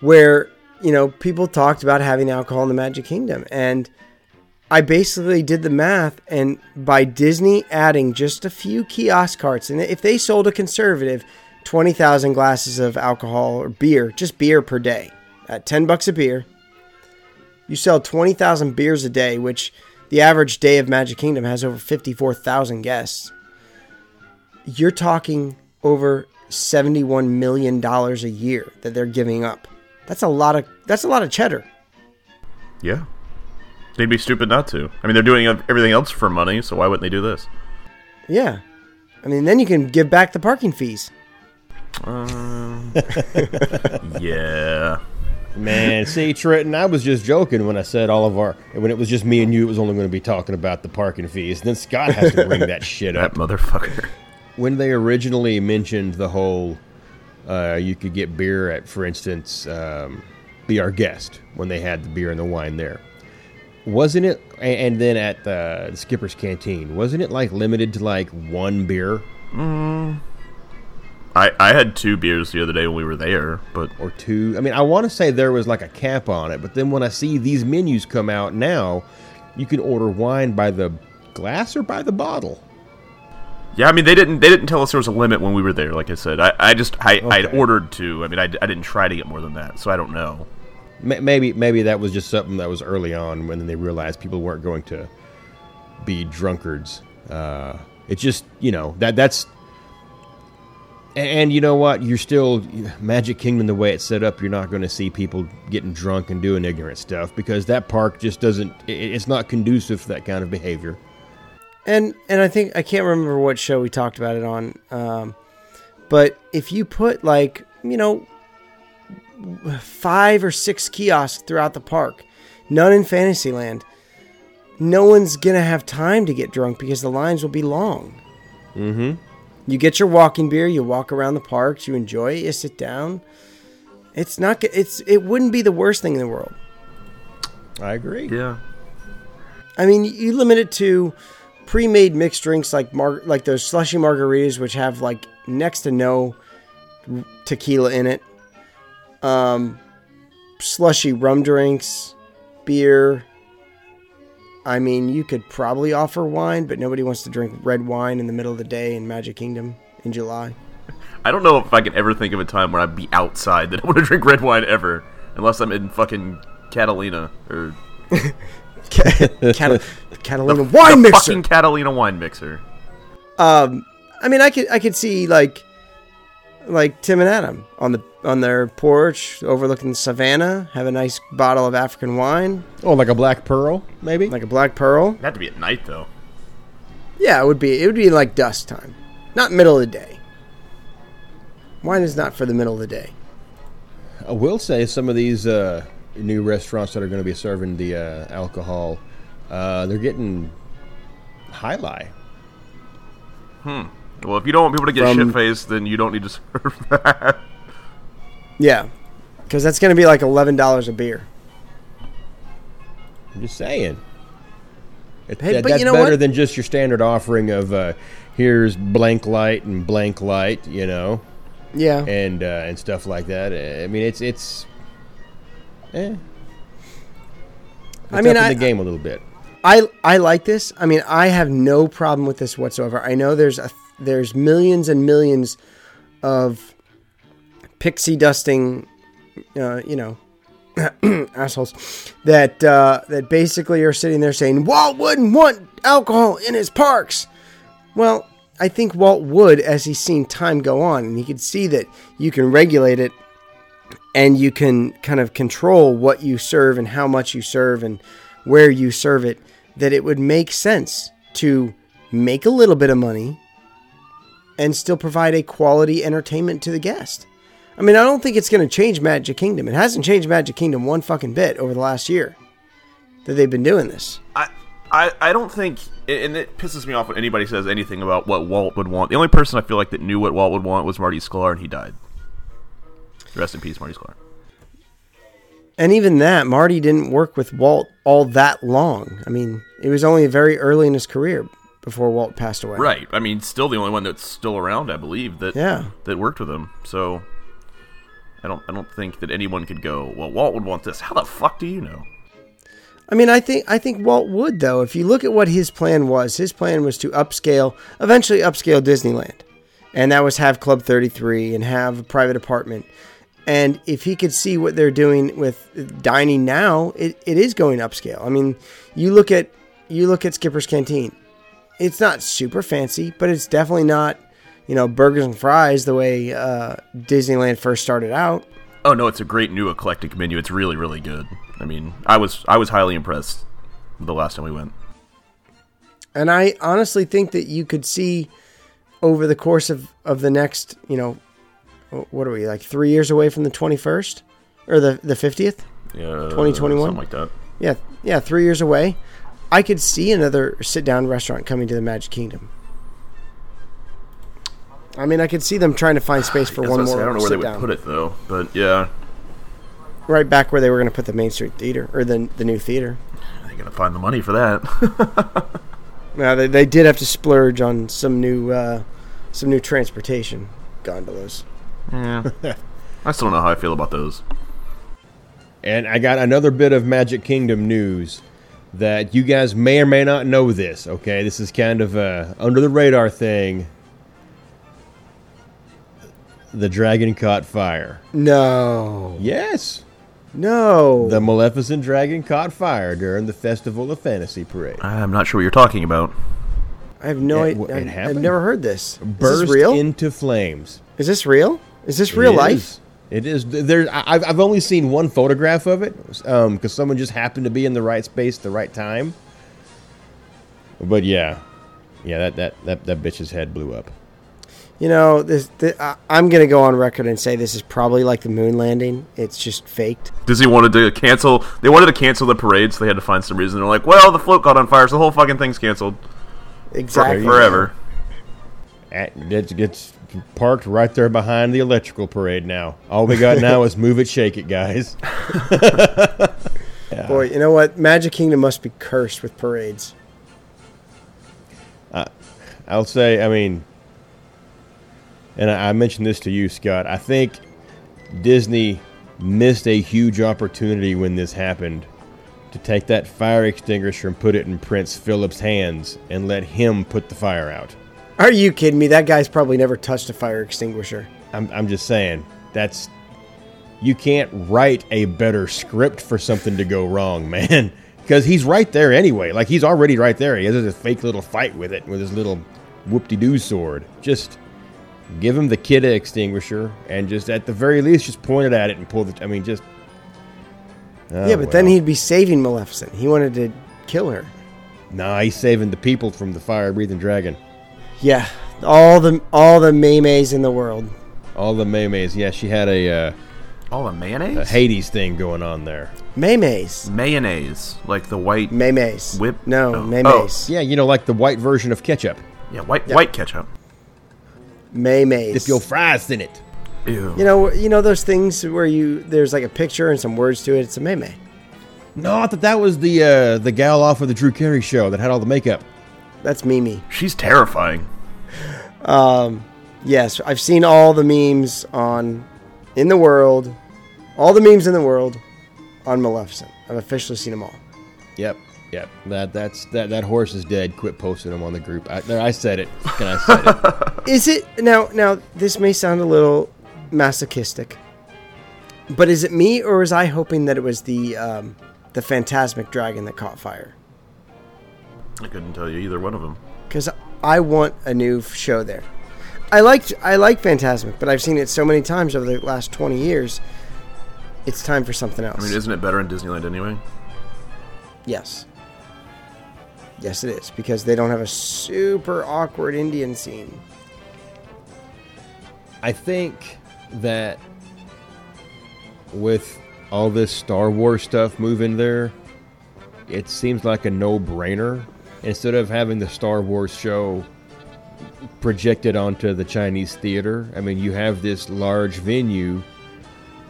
A: where you know people talked about having alcohol in the magic kingdom and i basically did the math and by disney adding just a few kiosk carts and if they sold a conservative 20000 glasses of alcohol or beer just beer per day at 10 bucks a beer you sell 20,000 beers a day, which the average day of Magic Kingdom has over 54,000 guests. You're talking over 71 million dollars a year that they're giving up. That's a lot of that's a lot of cheddar.
H: Yeah, they'd be stupid not to. I mean, they're doing everything else for money, so why wouldn't they do this?
A: Yeah. I mean, then you can give back the parking fees.
H: Um, yeah.
G: Man, see, Trenton, I was just joking when I said all of our when it was just me and you. It was only going to be talking about the parking fees. Then Scott has to bring that shit up, That
H: motherfucker.
G: When they originally mentioned the whole, uh, you could get beer at, for instance, um, be our guest when they had the beer and the wine there. Wasn't it? And then at the Skipper's Canteen, wasn't it like limited to like one beer
H: I I had two beers the other day when we were there, but
G: or two? I mean, I want to say there was like a cap on it, but then when I see these menus come out now, you can order wine by the glass or by the bottle.
H: yeah, I mean they didn't they didn't tell us there was a limit when we were there. Like I said, I, I just I I ordered two. I mean I, I didn't try to get more than that, so I don't know.
G: Ma- Maybe maybe that was just something that was early on when they realized people weren't going to be drunkards. Uh, it's just you know that that's and, you know what you're still Magic Kingdom the way it's set up. You're not going to see people getting drunk and doing ignorant stuff because that park just doesn't. It's not conducive to that kind of behavior.
A: And and I think I can't remember what show we talked about it on. Um, but if you put like you know five or six kiosks throughout the park, none in Fantasyland, no one's gonna have time to get drunk because the lines will be long.
G: Mm-hmm.
A: You get your walking beer, you walk around the parks, you enjoy it, you sit down. It's not. g- It's. It wouldn't be the worst thing in the world.
G: I agree.
H: Yeah.
A: I mean, you limit it to pre-made mixed drinks like mar- like those slushy margaritas, which have like next to no tequila in it. Um, slushy rum drinks, beer. I mean, you could probably offer wine, but nobody wants to drink red wine in the middle of the day in Magic Kingdom in July.
H: I don't know if I could ever think of a time where I'd be outside that I want to drink red wine ever, unless I'm in fucking Catalina or
A: Cat- Catalina wine
H: the
A: mixer.
H: fucking Catalina wine mixer.
A: Um, I mean, I could I could see like like Tim and Adam on the on their porch overlooking the savannah, have a nice bottle of African wine,
G: Oh, like a black pearl, maybe.
A: like a black pearl.
H: It'd have to be at night though.
A: Yeah, it would be it would be like dusk time, not middle of the day. Wine is not for the middle of the day.
G: I will say some of these uh, new restaurants that are going to be serving the uh, alcohol, uh, they're getting high lie.
H: Well, if you don't want people to get shit faced, then you don't need to serve that.
A: Yeah, because that's going to be like eleven dollars a beer.
G: I'm just saying. It,
A: Hey,
G: that-
A: but
G: that's
A: you know
G: better
A: what?
G: than just your standard offering of uh, here's blank light and blank light, you know,
A: Yeah,
G: and uh, and stuff like that. I mean, it's it's. Eh.
A: I mean,
G: up in
A: I-
G: the game a little bit.
A: I I like this. I mean, I have no problem with this whatsoever. I know there's a there's millions and millions of pixie dusting, uh, you know, assholes that uh, that basically are sitting there saying Walt wouldn't want alcohol in his parks. Well, I think Walt would, as he's seen time go on, and he could see that you can regulate it and you can kind of control what you serve and how much you serve and where you serve it, that it would make sense to make a little bit of money and still provide a quality entertainment to the guest. I mean, I don't think it's going to change Magic Kingdom. It hasn't changed Magic Kingdom one fucking bit over the last year that they've been doing this.
H: I, I, I don't think, and it pisses me off when anybody says anything about what Walt would want. The only person I feel like that knew what Walt would want was Marty Sklar, and he died. Rest in peace, Marty Sklar.
A: And even that, Marty didn't work with Walt all that long. I mean, it was only very early in his career before Walt passed away.
H: Right. I mean, still the only one that's still around, I believe, that
A: Yeah.
H: that worked with him. So I don't I don't think that anyone could go, well, Walt would want this. How the fuck do you know?
A: I mean, I think I think Walt would though. If you look at what his plan was, his plan was to upscale, eventually upscale Disneyland, and that was have Club Thirty Three and have a private apartment. And if he could see what they're doing with dining now, it, it is going upscale. I mean, you look at you look at Skipper's Canteen. It's not super fancy, but it's definitely not, you know, burgers and fries the way uh, Disneyland first started out.
H: Oh no, it's a great new eclectic menu. It's really really good. I mean, I was I was highly impressed the last time we went.
A: And I honestly think that you could see over the course of, of the next, you know, what are we, like three years away from the 21st? Or the, the 50th?
H: Yeah,
A: 2021?
H: something like that.
A: Yeah, yeah, three years away. I could see another sit down restaurant coming to the Magic Kingdom. I mean, I could see them trying to find space for one
H: gonna say,
A: more
H: I don't know where they
A: sit
H: would
A: down.
H: put it though, but yeah,
A: Right back where they were going to put the Main Street Theater, or the, the new theater.
H: they're gonna find the money for that.
A: Now, they, they did have to splurge on some new, uh, some new transportation gondolas.
H: yeah, I still don't know how I feel about those.
G: And I got another bit of Magic Kingdom news that you guys may or may not know this. Okay, this is kind of a under the radar thing. The dragon caught fire.
A: No.
G: Yes,
A: No.
G: the Maleficent dragon caught fire during the Festival of Fantasy Parade.
H: I'm not sure what you're talking about.
A: I have no idea.
G: it
A: I've- I've never heard this. Is
G: Burst
A: this real?
G: into flames.
A: is this real? Is this real
G: It
A: life?
G: is. It is. There, I- I've, I've only seen one photograph of it um, because someone just happened to be in the right space at the right time. But yeah, yeah, that that that, that bitch's head blew up.
A: You know, this. th I I'm gonna go on record and say this is probably like the moon landing. It's just faked.
H: Disney wanted to cancel. They wanted to cancel the parade, so they had to find some reason. They're like, "Well, the float caught on fire, so the whole fucking thing's canceled for,
A: Exactly.
H: forever."
G: At, it gets parked right there behind the electrical parade. Now, all we got now is move it, shake it, guys.
A: Boy, you know what? Magic Kingdom must be cursed with parades.
G: I'll say, I mean, and I, I mentioned this to you, Scott. I think Disney missed a huge opportunity when this happened to take that fire extinguisher and put it in Prince Philip's hands and let him put the fire out.
A: Are you kidding me? That guy's probably never touched a fire extinguisher.
G: I'm, I'm just saying, that's. You can't write a better script for something to go wrong, man. Because he's right there anyway. Like, he's already right there. He has this fake little fight with it, with his little whoop de doo sword. Just give him the kid extinguisher and just, at the very least, just point it at it and pull the. I mean, just. Oh,
A: yeah, but then he'd be saving Maleficent. He wanted to kill her.
G: Nah, he's saving the people from the fire breathing dragon.
A: Yeah, all the all the maymays in the world.
G: All the Maymays. Yeah, she had a uh,
H: All the mayonnaise?
G: a Hades thing going on there.
A: Maymays.
H: mayonnaise, like the white
A: Maymays.
H: whip.
A: No,
H: oh.
A: maymays.
G: Yeah, you know, like the white version of ketchup.
H: Oh, yeah, white white ketchup.
A: Maymays.
G: Dip your fries in it.
H: Ew.
A: You know, you know those things where you there's like a picture and some words to it. It's a maymay.
G: No, I thought that was the uh, the gal off of the Drew Carey show that had all the makeup.
A: That's Mimi.
H: She's terrifying.
A: Yes, I've seen all the memes on in the world, all the memes in the world on Maleficent. I've officially seen them all.
G: Yep, yep. That that's that that horse is dead. Quit posting them on the group. I, there, I said it. Can I said it?
A: Is it now? Now this may sound a little masochistic, but is it me or was I hoping that it was the um, the Fantasmic dragon that caught fire?
H: I couldn't tell you either one of them.
A: Because I want a new show there. I liked I like Fantasmic, but I've seen it so many times over the last twenty years. It's time for something else.
H: I mean, isn't it better in Disneyland anyway?
A: yes. Yes, it is because they don't have a super awkward Indian scene.
G: I think that with all this Star Wars stuff moving there, it seems like a no-brainer. Instead of having the Star Wars show projected onto the Chinese theater, I mean, you have this large venue.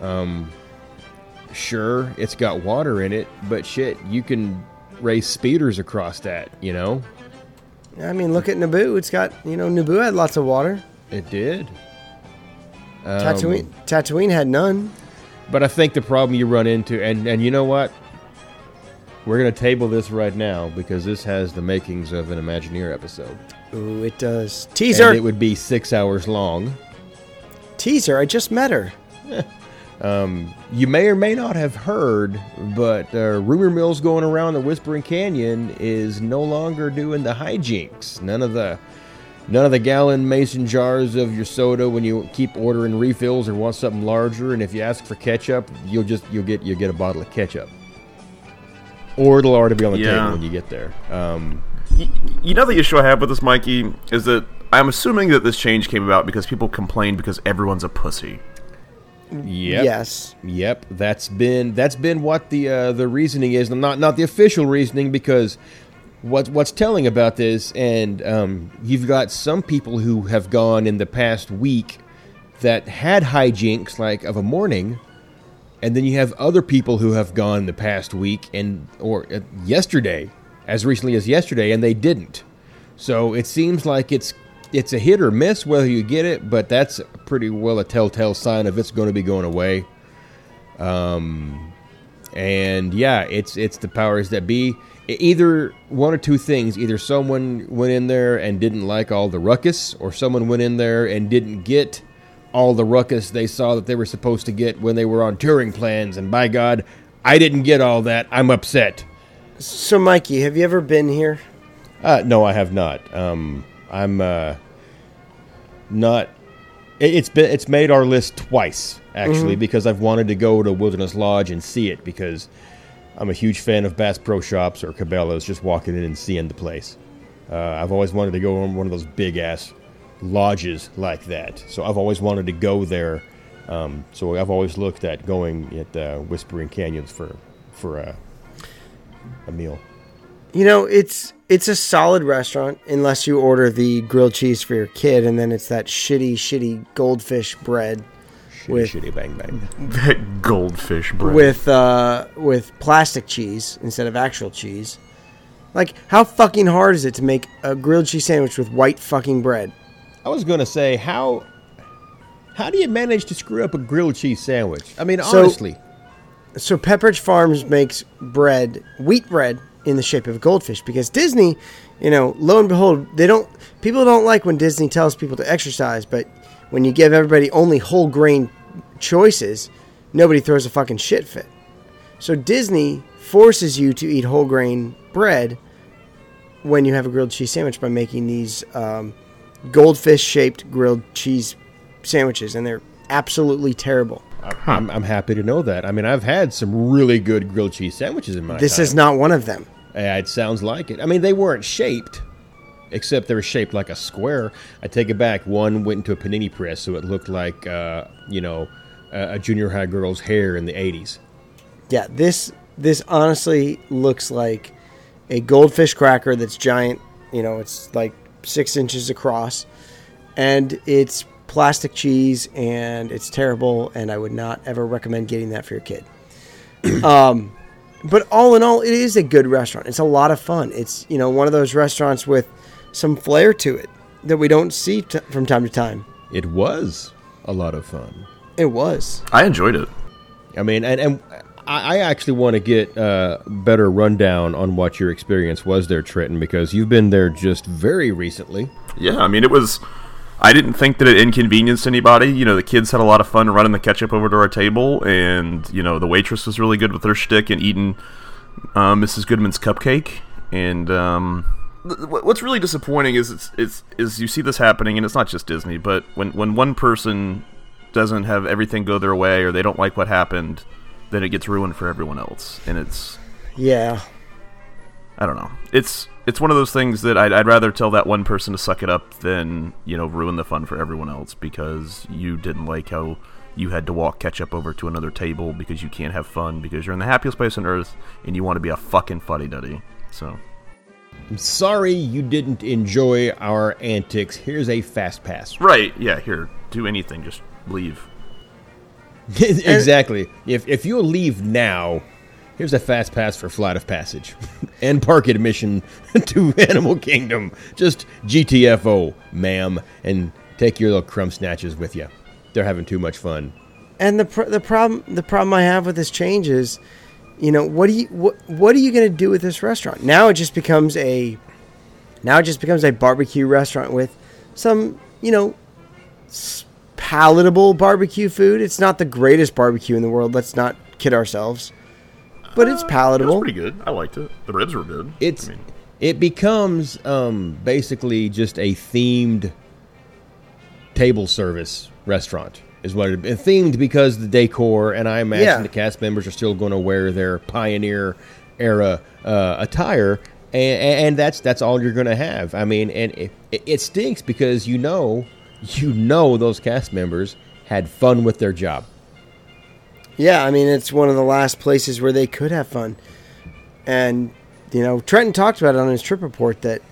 G: Um, sure, it's got water in it, but shit, you can race speeders across that. You know,
A: I mean, look at Naboo. It's got you know Naboo had lots of water.
G: it did. Um,
A: Tatooine Tatooine had none.
G: But I think the problem you run into, and, and you know what? We're going to table this right now because this has the makings of an Imagineer episode.
A: Ooh, it does. Teaser.
G: And it would be six hours long.
A: Teaser. I just met her.
G: um, You may or may not have heard, but uh, rumor mills going around the Whispering Canyon is no longer doing the hijinks. None of the none of the gallon mason jars of your soda when you keep ordering refills or want something larger. And if you ask for ketchup, you'll just you'll get you'll get a bottle of ketchup, or it'll already be on the
H: Yeah.
G: table when you get there. Um,
H: You know the issue I have with this, Mikey, is that I'm assuming that this change came about because people complained because everyone's a pussy.
G: Yep.
A: Yes.
G: Yep. That's been that's been what the uh, the reasoning is. Not not the official reasoning because what what's telling about this, and um, you've got some people who have gone in the past week that had hijinks like of a morning, and then you have other people who have gone the past week and or uh, yesterday, as recently as yesterday, and they didn't. So it seems like it's it's a hit or miss whether you get it, but that's pretty well a telltale sign of it's going to be going away. Um, and yeah, it's it's the powers that be. Either one or two things: either someone went in there and didn't like all the ruckus, or someone went in there and didn't get all the ruckus they saw that they were supposed to get when they were on touring plans. And by God, I didn't get all that. I'm upset.
A: So, Mikey, have you ever been here?
G: Uh, no, I have not. Um, I'm uh, not. it- It's been it's made our list twice actually because I've wanted to go to Wilderness Lodge and see it because I'm a huge fan of Bass Pro Shops or Cabela's, just walking in and seeing the place. Uh, I've always wanted to go on one of those big ass lodges like that, so I've always wanted to go there. Um, so I've always looked at going at uh, Whispering Canyons for for uh, a meal.
A: You know, it's it's a solid restaurant unless you order the grilled cheese for your kid, and then it's that shitty, shitty goldfish bread
G: Shitty,
A: With-
G: shitty bang bang.
H: That goldfish bread.
A: with uh, with plastic cheese instead of actual cheese. Like, how fucking hard is it to make a grilled cheese sandwich with white fucking bread?
G: I was going to say how how do you manage to screw up a grilled cheese sandwich? I mean,
A: So-
G: honestly,
A: So Pepperidge Farms makes bread, wheat bread, in the shape of a goldfish because Disney, you know, lo and behold, they don't. People don't like when Disney tells people to exercise, but when you give everybody only whole grain choices, nobody throws a fucking shit fit. So Disney forces you to eat whole grain bread when you have a grilled cheese sandwich by making these um, goldfish shaped grilled cheese sandwiches, and they're absolutely terrible.
G: I'm, I'm happy to know that. I mean, I've had some really good grilled cheese sandwiches in my
A: This
G: time.
A: is not one of them.
G: Yeah, it sounds like it. I mean, they weren't shaped, except they were shaped like a square. I take it back. One went into a panini press, so it looked like, uh, you know, a, a junior high girl's hair in the '80s.
A: Yeah, this this honestly looks like a goldfish cracker that's giant. You know, it's like six inches across, and it's plastic cheese, and it's terrible. And I would not ever recommend getting that for your kid. um, but all in all, it is a good restaurant. It's a lot of fun. It's you know one of those restaurants with some flair to it that we don't see t- from time to time.
G: It was a lot of fun.
A: It was.
H: I enjoyed it.
G: I mean, and, and I actually want to get uh, better rundown on what your experience was there, Trenton, because you've been there just very recently.
H: Yeah, I mean, it was. I didn't think that it inconvenienced anybody. You know, the kids had a lot of fun running the ketchup over to our table, and you know, the waitress was really good with her shtick and eating uh, Mrs. Goodman's cupcake. And um, what's really disappointing is it's, it's is you see this happening, and it's not just Disney, but when when one person doesn't have everything go their way, or they don't like what happened, then it gets ruined for everyone else, and it's
A: Yeah.
H: I don't know. It's it's one of those things that I'd, I'd rather tell that one person to suck it up than you know ruin the fun for everyone else because you didn't like how you had to walk catch up over to another table because you can't have fun because you're in the happiest place on earth and you want to be a fucking fuddy duddy. So
G: I'm sorry you didn't enjoy our antics. Here's a fast pass.
H: right, yeah, here, do anything, just leave.
G: Er, exactly. If if you'll leave now, here's a fast pass for Flight of Passage and park admission to Animal Kingdom. Just GTFO, ma'am, and take your little crumb snatches with you. They're having too much fun.
A: And the pr- the problem the problem I have with this change is, you know, what do you what what are you going to do with this restaurant? Now it just becomes a now it just becomes a barbecue restaurant with some, you know, s- palatable barbecue food. It's not the greatest barbecue in the world. Let's not kid ourselves. But it's
H: It
A: palatable.
H: was pretty good. I liked it. The ribs were good.
G: It's
H: I mean,
G: it becomes um, basically just a themed table service restaurant is what it themed because the decor and I imagine
A: Yeah.
G: the cast members are still going to wear their pioneer era uh, attire and, and that's that's all you're going to have. I mean, and it, it stinks because you know you know those cast members had fun with their job.
A: Yeah, I mean it's one of the last places where they could have fun. And you know, Trenton talked about it on his trip report that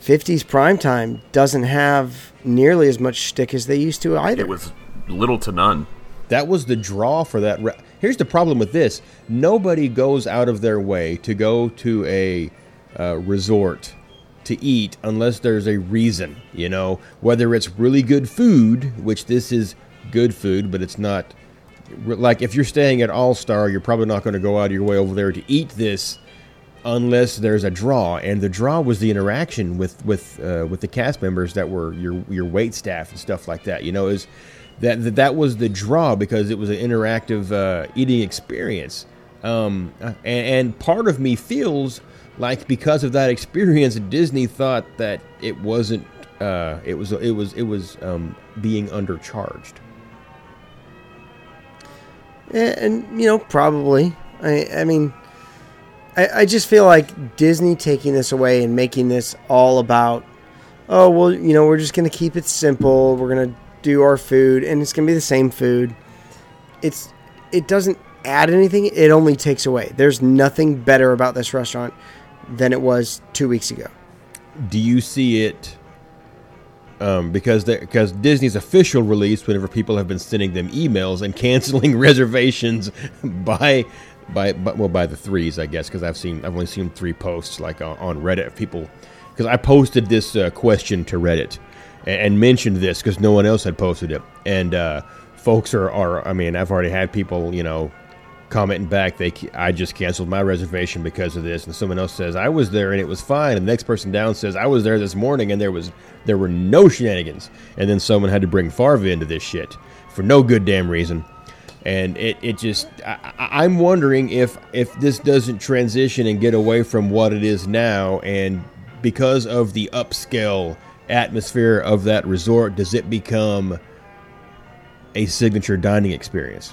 A: 50s primetime doesn't have nearly as much shtick as they used to either.
H: it was little to none.
G: That was the draw for that. Re- Here's the problem with this: nobody goes out of their way to go to a uh, resort to eat unless there's a reason. You know, whether it's really good food, which this is good food, but it's not. Like if you're staying at All Star, you're probably not going to go out of your way over there to eat this unless there's a draw, and the draw was the interaction with with uh, with the cast members that were your your wait staff and stuff like that. You know, is that that, that was the draw because it was an interactive uh, eating experience. Um, and, and part of me feels like because of that experience, Disney thought that it wasn't. Uh, it was it was it was um, being undercharged.
A: Eh, and you know, probably. I, I mean, I, I just feel like Disney taking this away and making this all about, oh well, you know, we're just gonna keep it simple. We're gonna do our food, and it's gonna be the same food. It's it doesn't add anything. It only takes away. There's nothing better about this restaurant than it was two weeks ago.
G: do you see it um, because because Disney's official release whenever people have been sending them emails and canceling reservations by by, by well by the threes I guess because I've seen I've only seen three posts like on, on Reddit of people because I posted this uh, question to Reddit and, and mentioned this because no one else had posted it and uh, folks are, are I mean I've already had people you know commenting back they I just canceled my reservation because of this. And someone else says I was there and it was fine. And the next person down says I was there this morning and there was there were no shenanigans. And then someone had to bring Farva into this shit for no good damn reason. And it, it just I, I'm wondering if if this doesn't transition and get away from what it is now. And because of the upscale atmosphere of that resort does it become a signature dining experience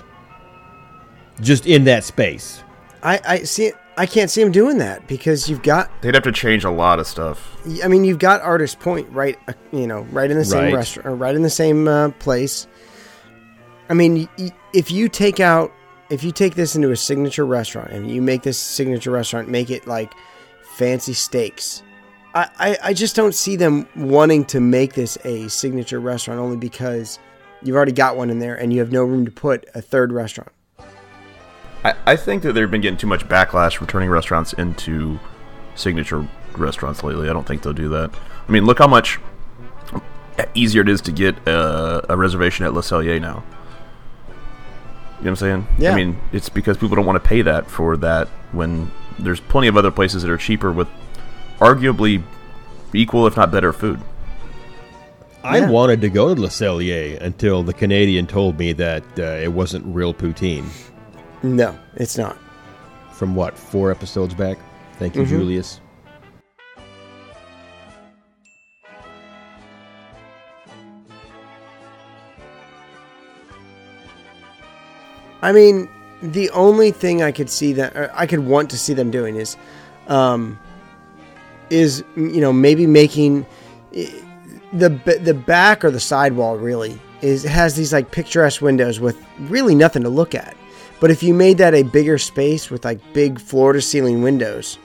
G: just in that space
A: I, I see. I can't see him doing that because you've got.
H: They'd have to change a lot of stuff.
A: I mean, you've got Artist Point right. uh, You know, right in the same
G: Right.
A: restaurant, or right in the same uh, place. I mean, if you take out, if you take this into a signature restaurant and you make this signature restaurant, make it like fancy steaks. I, I, I just don't see them wanting to make this a signature restaurant only because you've already got one in there and you have no room to put a third restaurant.
H: I, I think that they've been getting too much backlash from turning restaurants into signature restaurants lately. I don't think they'll do that. I mean, look how much easier it is to get a, a reservation at Le Cellier now. You know what I'm saying?
A: Yeah.
H: I mean, it's because people don't want to pay that for that when there's plenty of other places that are cheaper with arguably equal, if not better, food.
G: I
A: Yeah.
G: wanted to go to Le Cellier until the Canadian told me that uh, it wasn't real poutine.
A: No, it's not.
G: From what, four episodes back? Thank you, Julius.
A: I mean, the only thing I could see that I could want to see them doing is, um, is you know maybe making eh, the the back or the sidewall really is has these like picturesque windows with really nothing to look at. But if you made that a bigger space with like big floor to ceiling windows,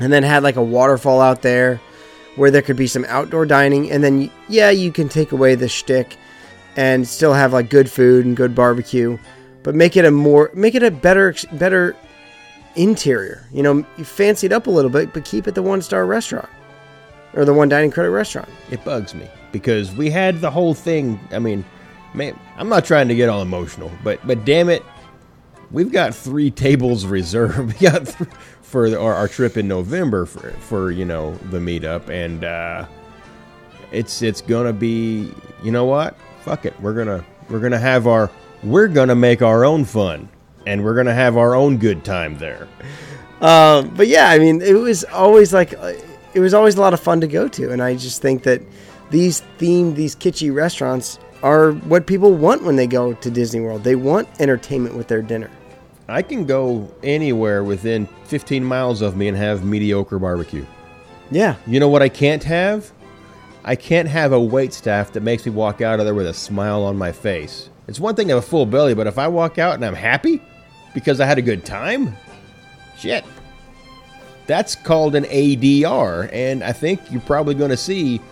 A: and then had like a waterfall out there where there could be some outdoor dining, and then yeah, you can take away the shtick and still have like good food and good barbecue, but make it a more make it a better better interior. You know, you fancy it up a little bit, but keep it the one star restaurant or the one dining credit restaurant.
G: It bugs me because we had the whole thing. I mean, man, I'm not trying to get all emotional, but but damn it, we've got three tables reserved. We got th- for the, our, our trip in November for for you know the meetup, and uh, it's it's gonna be you know what? Fuck it, we're gonna we're gonna have our we're gonna make our own fun, and we're gonna have our own good time there.
A: Um, but yeah, I mean, it was always like uh, it was always a lot of fun to go to, and I just think that these themed, these kitschy restaurants are what people want when they go to Disney World. They want entertainment with their dinner.
G: I can go anywhere within 15 miles of me and have mediocre barbecue.
A: Yeah,
G: You know what I can't have? I can't have a wait staff that makes me walk out of there with a smile on my face. It's one thing to have a full belly, but if I walk out and I'm happy because I had a good time, shit. That's called an ADR, and I think you're probably going to see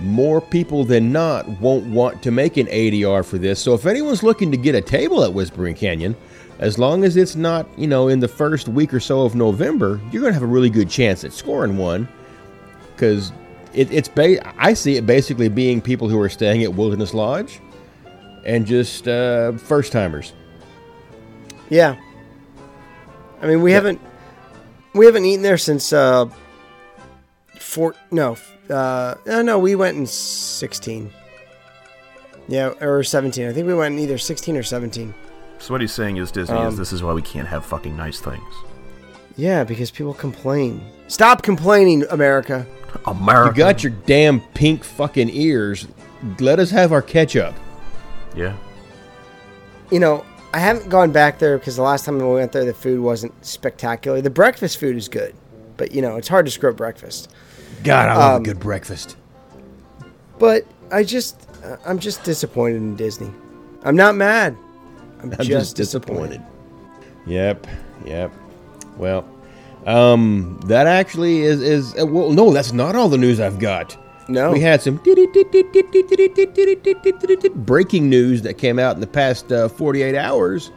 G: more people than not won't want to make an ADR for this. So if anyone's looking to get a table at Whispering Canyon, as long as it's not, you know, in the first week or so of November, you're going to have a really good chance at scoring one because it, it's ba- I see it basically being people who are staying at Wilderness Lodge and just uh, first timers.
A: yeah. I mean, we haven't we haven't eaten there since uh, four. No, uh, no, no, we went in sixteen. Yeah, or seventeen. I think we went in either sixteen or seventeen.
H: So what he's saying is Disney
A: Um,
H: is this is why we can't have fucking nice things.
A: Yeah, because people complain. Stop complaining, America.
H: America.
G: You got your damn pink fucking ears. Let us have our ketchup.
H: yeah.
A: You know, I haven't gone back there because the last time we went there, the food wasn't spectacular. The breakfast food is good, but you know, it's hard to screw up breakfast.
G: God, I love
A: Um,
G: a good breakfast.
A: But I just, I'm just disappointed in Disney. I'm not mad. I'm,
G: I'm
A: just, disappointed.
G: Yep, yep. Well, um, that actually is is uh, well, no, that's not all the news I've got.
A: No,
G: We had some breaking news that came out in the past uh, 48 hours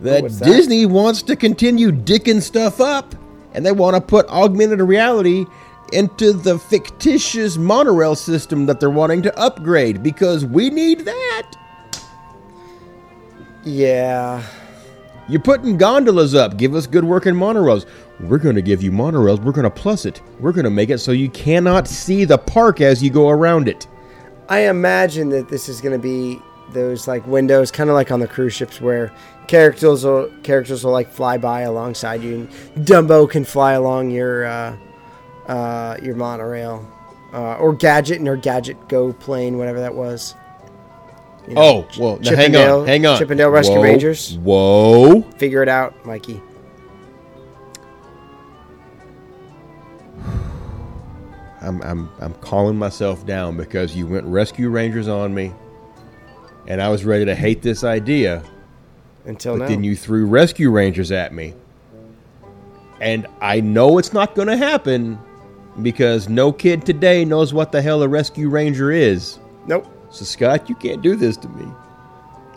G: that? Disney wants to continue dicking stuff up and they want to put augmented reality into the fictitious monorail system that they're wanting to upgrade because we need that.
A: Yeah,
G: You're putting gondolas up. Give us good working monorails. We're going to give you monorails. We're going to plus it. We're going to make it so you cannot see the park as you go around it.
A: I imagine that this is going to be those like windows, kind of like on the cruise ships, where characters will characters will like fly by alongside you, and Dumbo can fly along your uh, uh, your monorail, uh, or Gadget and her Gadget Go plane, whatever that was. You know,
G: Oh, well, now hang on. Hang on.
A: Chip 'n Dale Rescue
G: Whoa,
A: Rangers.
G: Whoa.
A: Figure it out, Mikey.
G: I'm, I'm, I'm calling myself down because you went Rescue Rangers on me. and I was ready to hate this idea.
A: Until
G: But
A: now.
G: then you threw Rescue Rangers at me. And I know it's not going to happen because no kid today knows what the hell a Rescue Ranger is.
A: nope.
G: So, Scott, you can't do this to me. You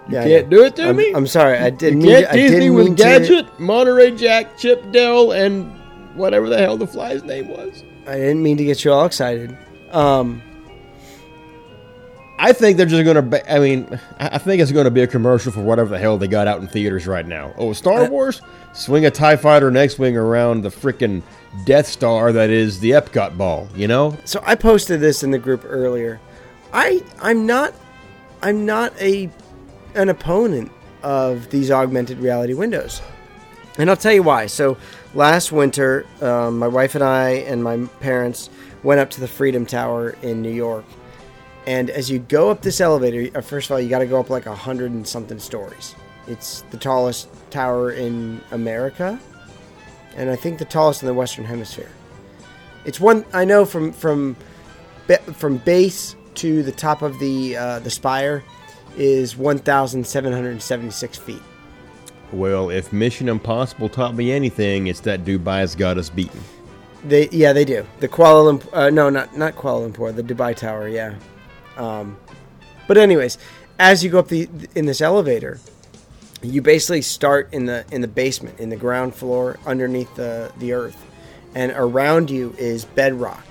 A: Yeah,
G: can't do it to
A: I'm,
G: me.
A: I'm sorry. I didn't mean.
G: can't
A: I
G: tease
A: didn't
G: with
A: mean to-
G: Gadget, Monterey Jack, Chip Dell, and whatever the hell the fly's name was.
A: I didn't mean to get you all excited. Um,
G: I think they're just going to. Be, I mean, I think it's going to be a commercial for whatever the hell they got out in theaters right now. Oh, Star Wars, swing a Tie Fighter next wing around the freaking Death Star that is the Epcot ball. You know,
A: so I posted this in the group earlier. I I'm not I'm not a an opponent of these augmented reality windows, and I'll tell you why. So last winter, um, my wife and I and my parents went up to the Freedom Tower in New York, and as you go up this elevator, uh, first of all, you got to go up like a hundred and something stories. It's the tallest tower in America, and I think the tallest in the Western Hemisphere. It's one I know from from from base to the top of the uh, the spire is 1,776 feet.
G: well, if Mission Impossible taught me anything, it's that Dubai's got us beaten.
A: They yeah they do the Kuala Lumpur uh, no not not Kuala Lumpur the Dubai Tower yeah, um, but anyways as you go up the in this elevator, you basically start in the in the basement in the ground floor underneath the the earth, and around you is bedrock,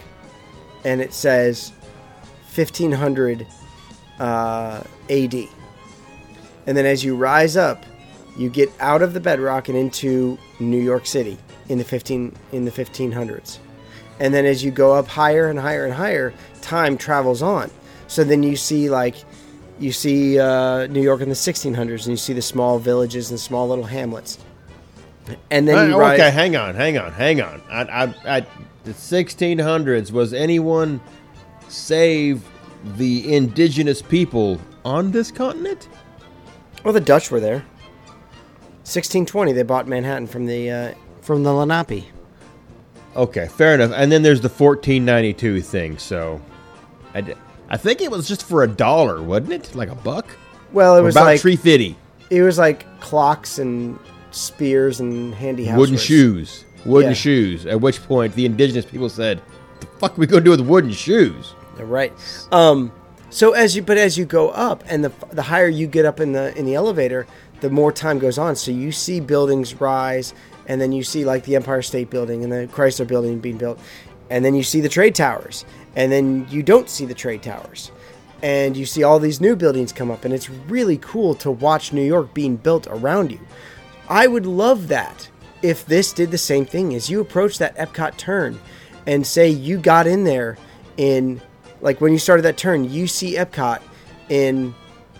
A: and it says 1500 uh, AD, and then as you rise up, you get out of the bedrock and into New York City in the 15 in the 1500s. And then as you go up higher and higher and higher, time travels on. So then you see like you see uh, New York in the 1600s and you see the small villages and small little hamlets. And then you
G: Uh, okay, hang on, hang on, hang on. I, I, I, the 1600s was anyone save the indigenous people on this continent?
A: Well, the Dutch were there. 1620 they bought Manhattan from the uh, from the Lenape.
G: Okay, fair enough. And then there's the 1492 thing. So, I, d- I think it was just for a dollar, wasn't it? Like a buck.
A: Well, it
G: Or
A: was
G: about
A: like
G: three fifty.
A: it was like clocks and spears and handy housewares.
G: Wooden shoes, wooden
A: Yeah.
G: shoes. At which point, the indigenous people said, "The fuck are we gonna do with wooden shoes?"
A: Right. Um, so as you but as you go up and the the higher you get up in the in the elevator, the more time goes on. So you see buildings rise, and then you see like the Empire State Building and the Chrysler Building being built, and then you see the trade towers, and then you don't see the trade towers, and you see all these new buildings come up, and it's really cool to watch New York being built around you. I would love that if this did the same thing as you approach that Epcot turn and say you got in there in like when you started that turn, you see Epcot in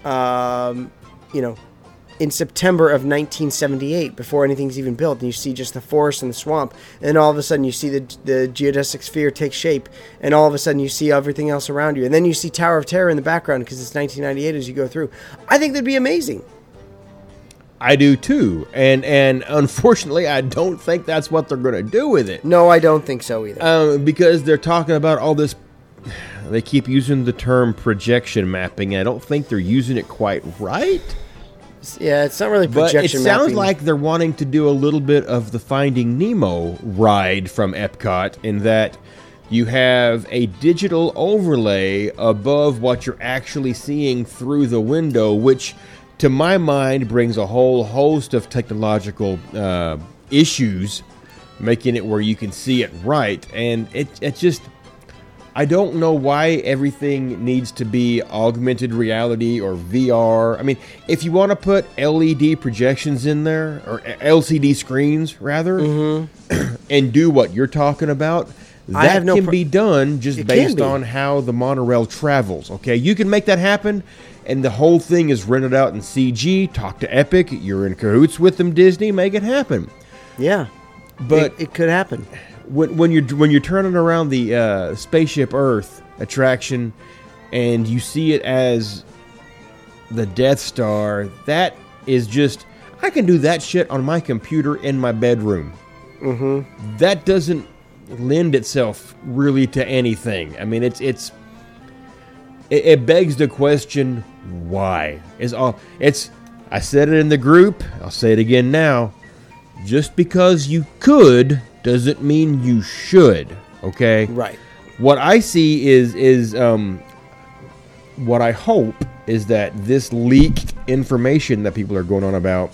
A: um, you know in September of 1978 before anything's even built and you see just the forest and the swamp and all of a sudden you see the the geodesic sphere take shape and all of a sudden you see everything else around you and then you see Tower of Terror in the background because it's 1998 as you go through. I think that'd be amazing.
G: I do too, and and unfortunately, I don't think that's what they're gonna do with it.
A: No, I don't think so either.
G: Um, because they're talking about all this. They keep using the term projection mapping. I don't think they're using it quite right.
A: yeah, it's not really
G: But
A: projection
G: it sounds like they're wanting to do a little bit of the Finding Nemo ride from Epcot, in that you have a digital overlay above what you're actually seeing through the window, which, to my mind, brings a whole host of technological uh, issues, making it where you can see it right, and it it just. I don't know why everything needs to be augmented reality or VR. I mean, if you want to put LED projections in there or LCD screens rather, and do what you're talking about, that
A: Mm-hmm. No
G: can be done just
A: It
G: based on how the monorail travels. Okay, you can make that happen, and the whole thing is rendered out in CG. Talk to Epic. You're in cahoots with them, Disney. Make it happen.
A: yeah,
G: But
A: it, it could happen.
G: When, when you're when you're turning around the uh, spaceship Earth attraction, and you see it as the Death Star, that is just I can do that shit on my computer in my bedroom. Mm-hmm. That doesn't lend itself really to anything. I mean, it's it's it, it begs the question why is all it's i said it in the group i'll say it again now just because you could doesn't mean you should okay
A: Right.
G: what i see is is um what i hope is that this leaked information that people are going on about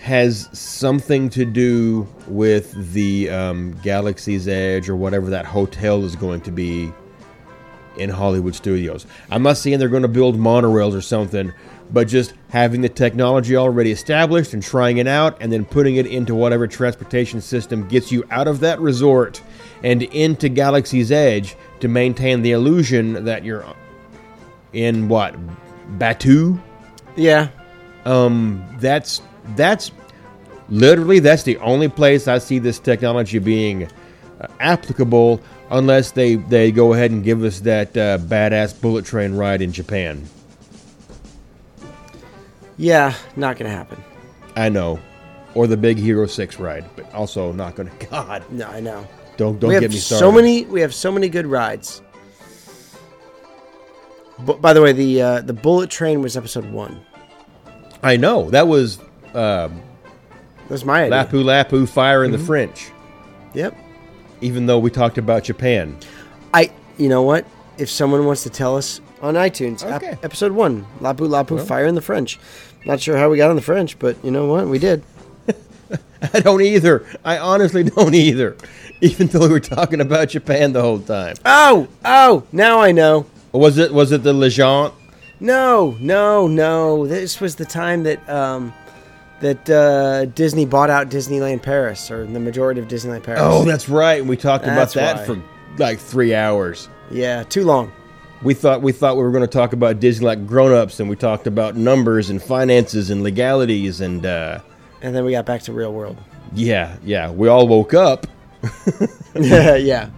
G: has something to do with the um, Galaxy's Edge or whatever that hotel is going to be in Hollywood studios. I'm not saying they're going to build monorails or something, but just having the technology already established and trying it out and then putting it into whatever transportation system gets you out of that resort and into Galaxy's Edge to maintain the illusion that you're in what? Batuu?
A: Yeah.
G: um that's that's literally that's the only place I see this technology being uh, applicable unless they they go ahead and give us that uh, badass bullet train ride in Japan.
A: Yeah. Not gonna happen.
G: I know. Or the Big Hero 6 ride, but also not going to God.
A: No, I know.
G: Don't don't
A: we have
G: get me started.
A: so many. We have so many good rides. But by the way, the uh, the bullet train was episode one.
G: I know. That was uh,
A: That's my idea.
G: Lapu Lapu Fire in the
A: Mm-hmm.
G: French.
A: Yep.
G: Even though we talked about Japan.
A: I. You know what? If someone wants to tell us on iTunes, ep-
G: Okay.
A: episode one, Lapu Lapu Fire in the French. Not sure how we got on the French, but you know what? We did.
G: I don't either. I honestly don't either. Even though we were talking about Japan the whole time.
A: Oh, oh! Now I know.
G: Was it was it the Legend?
A: No, no, no. This was the time that um, that uh, Disney bought out Disneyland Paris, or the majority of Disneyland Paris.
G: Oh, that's right. And we talked
A: That's
G: about that
A: why.
G: for like three hours.
A: yeah, too long.
G: We thought we thought we were going to talk about Disney like grown-ups, and we talked about numbers and finances and legalities, and uh,
A: And then we got back to real world.
G: yeah, yeah. We all woke up.
A: yeah, yeah.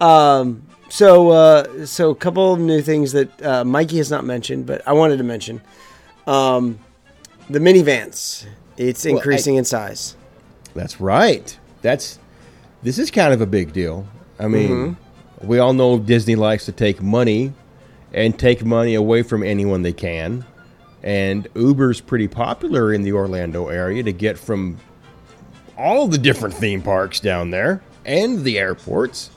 A: Um, so, uh, so a couple of new things that uh, Mikey has not mentioned, but I wanted to mention. Um, the Minnie Vans. It's
G: Well, I-
A: increasing in size.
G: That's right. That's this is kind of a big deal. I mean, we all know Disney likes to take money and take money away from anyone they can. And Uber's pretty popular in the Orlando area to get from all the different theme parks down there and the airports.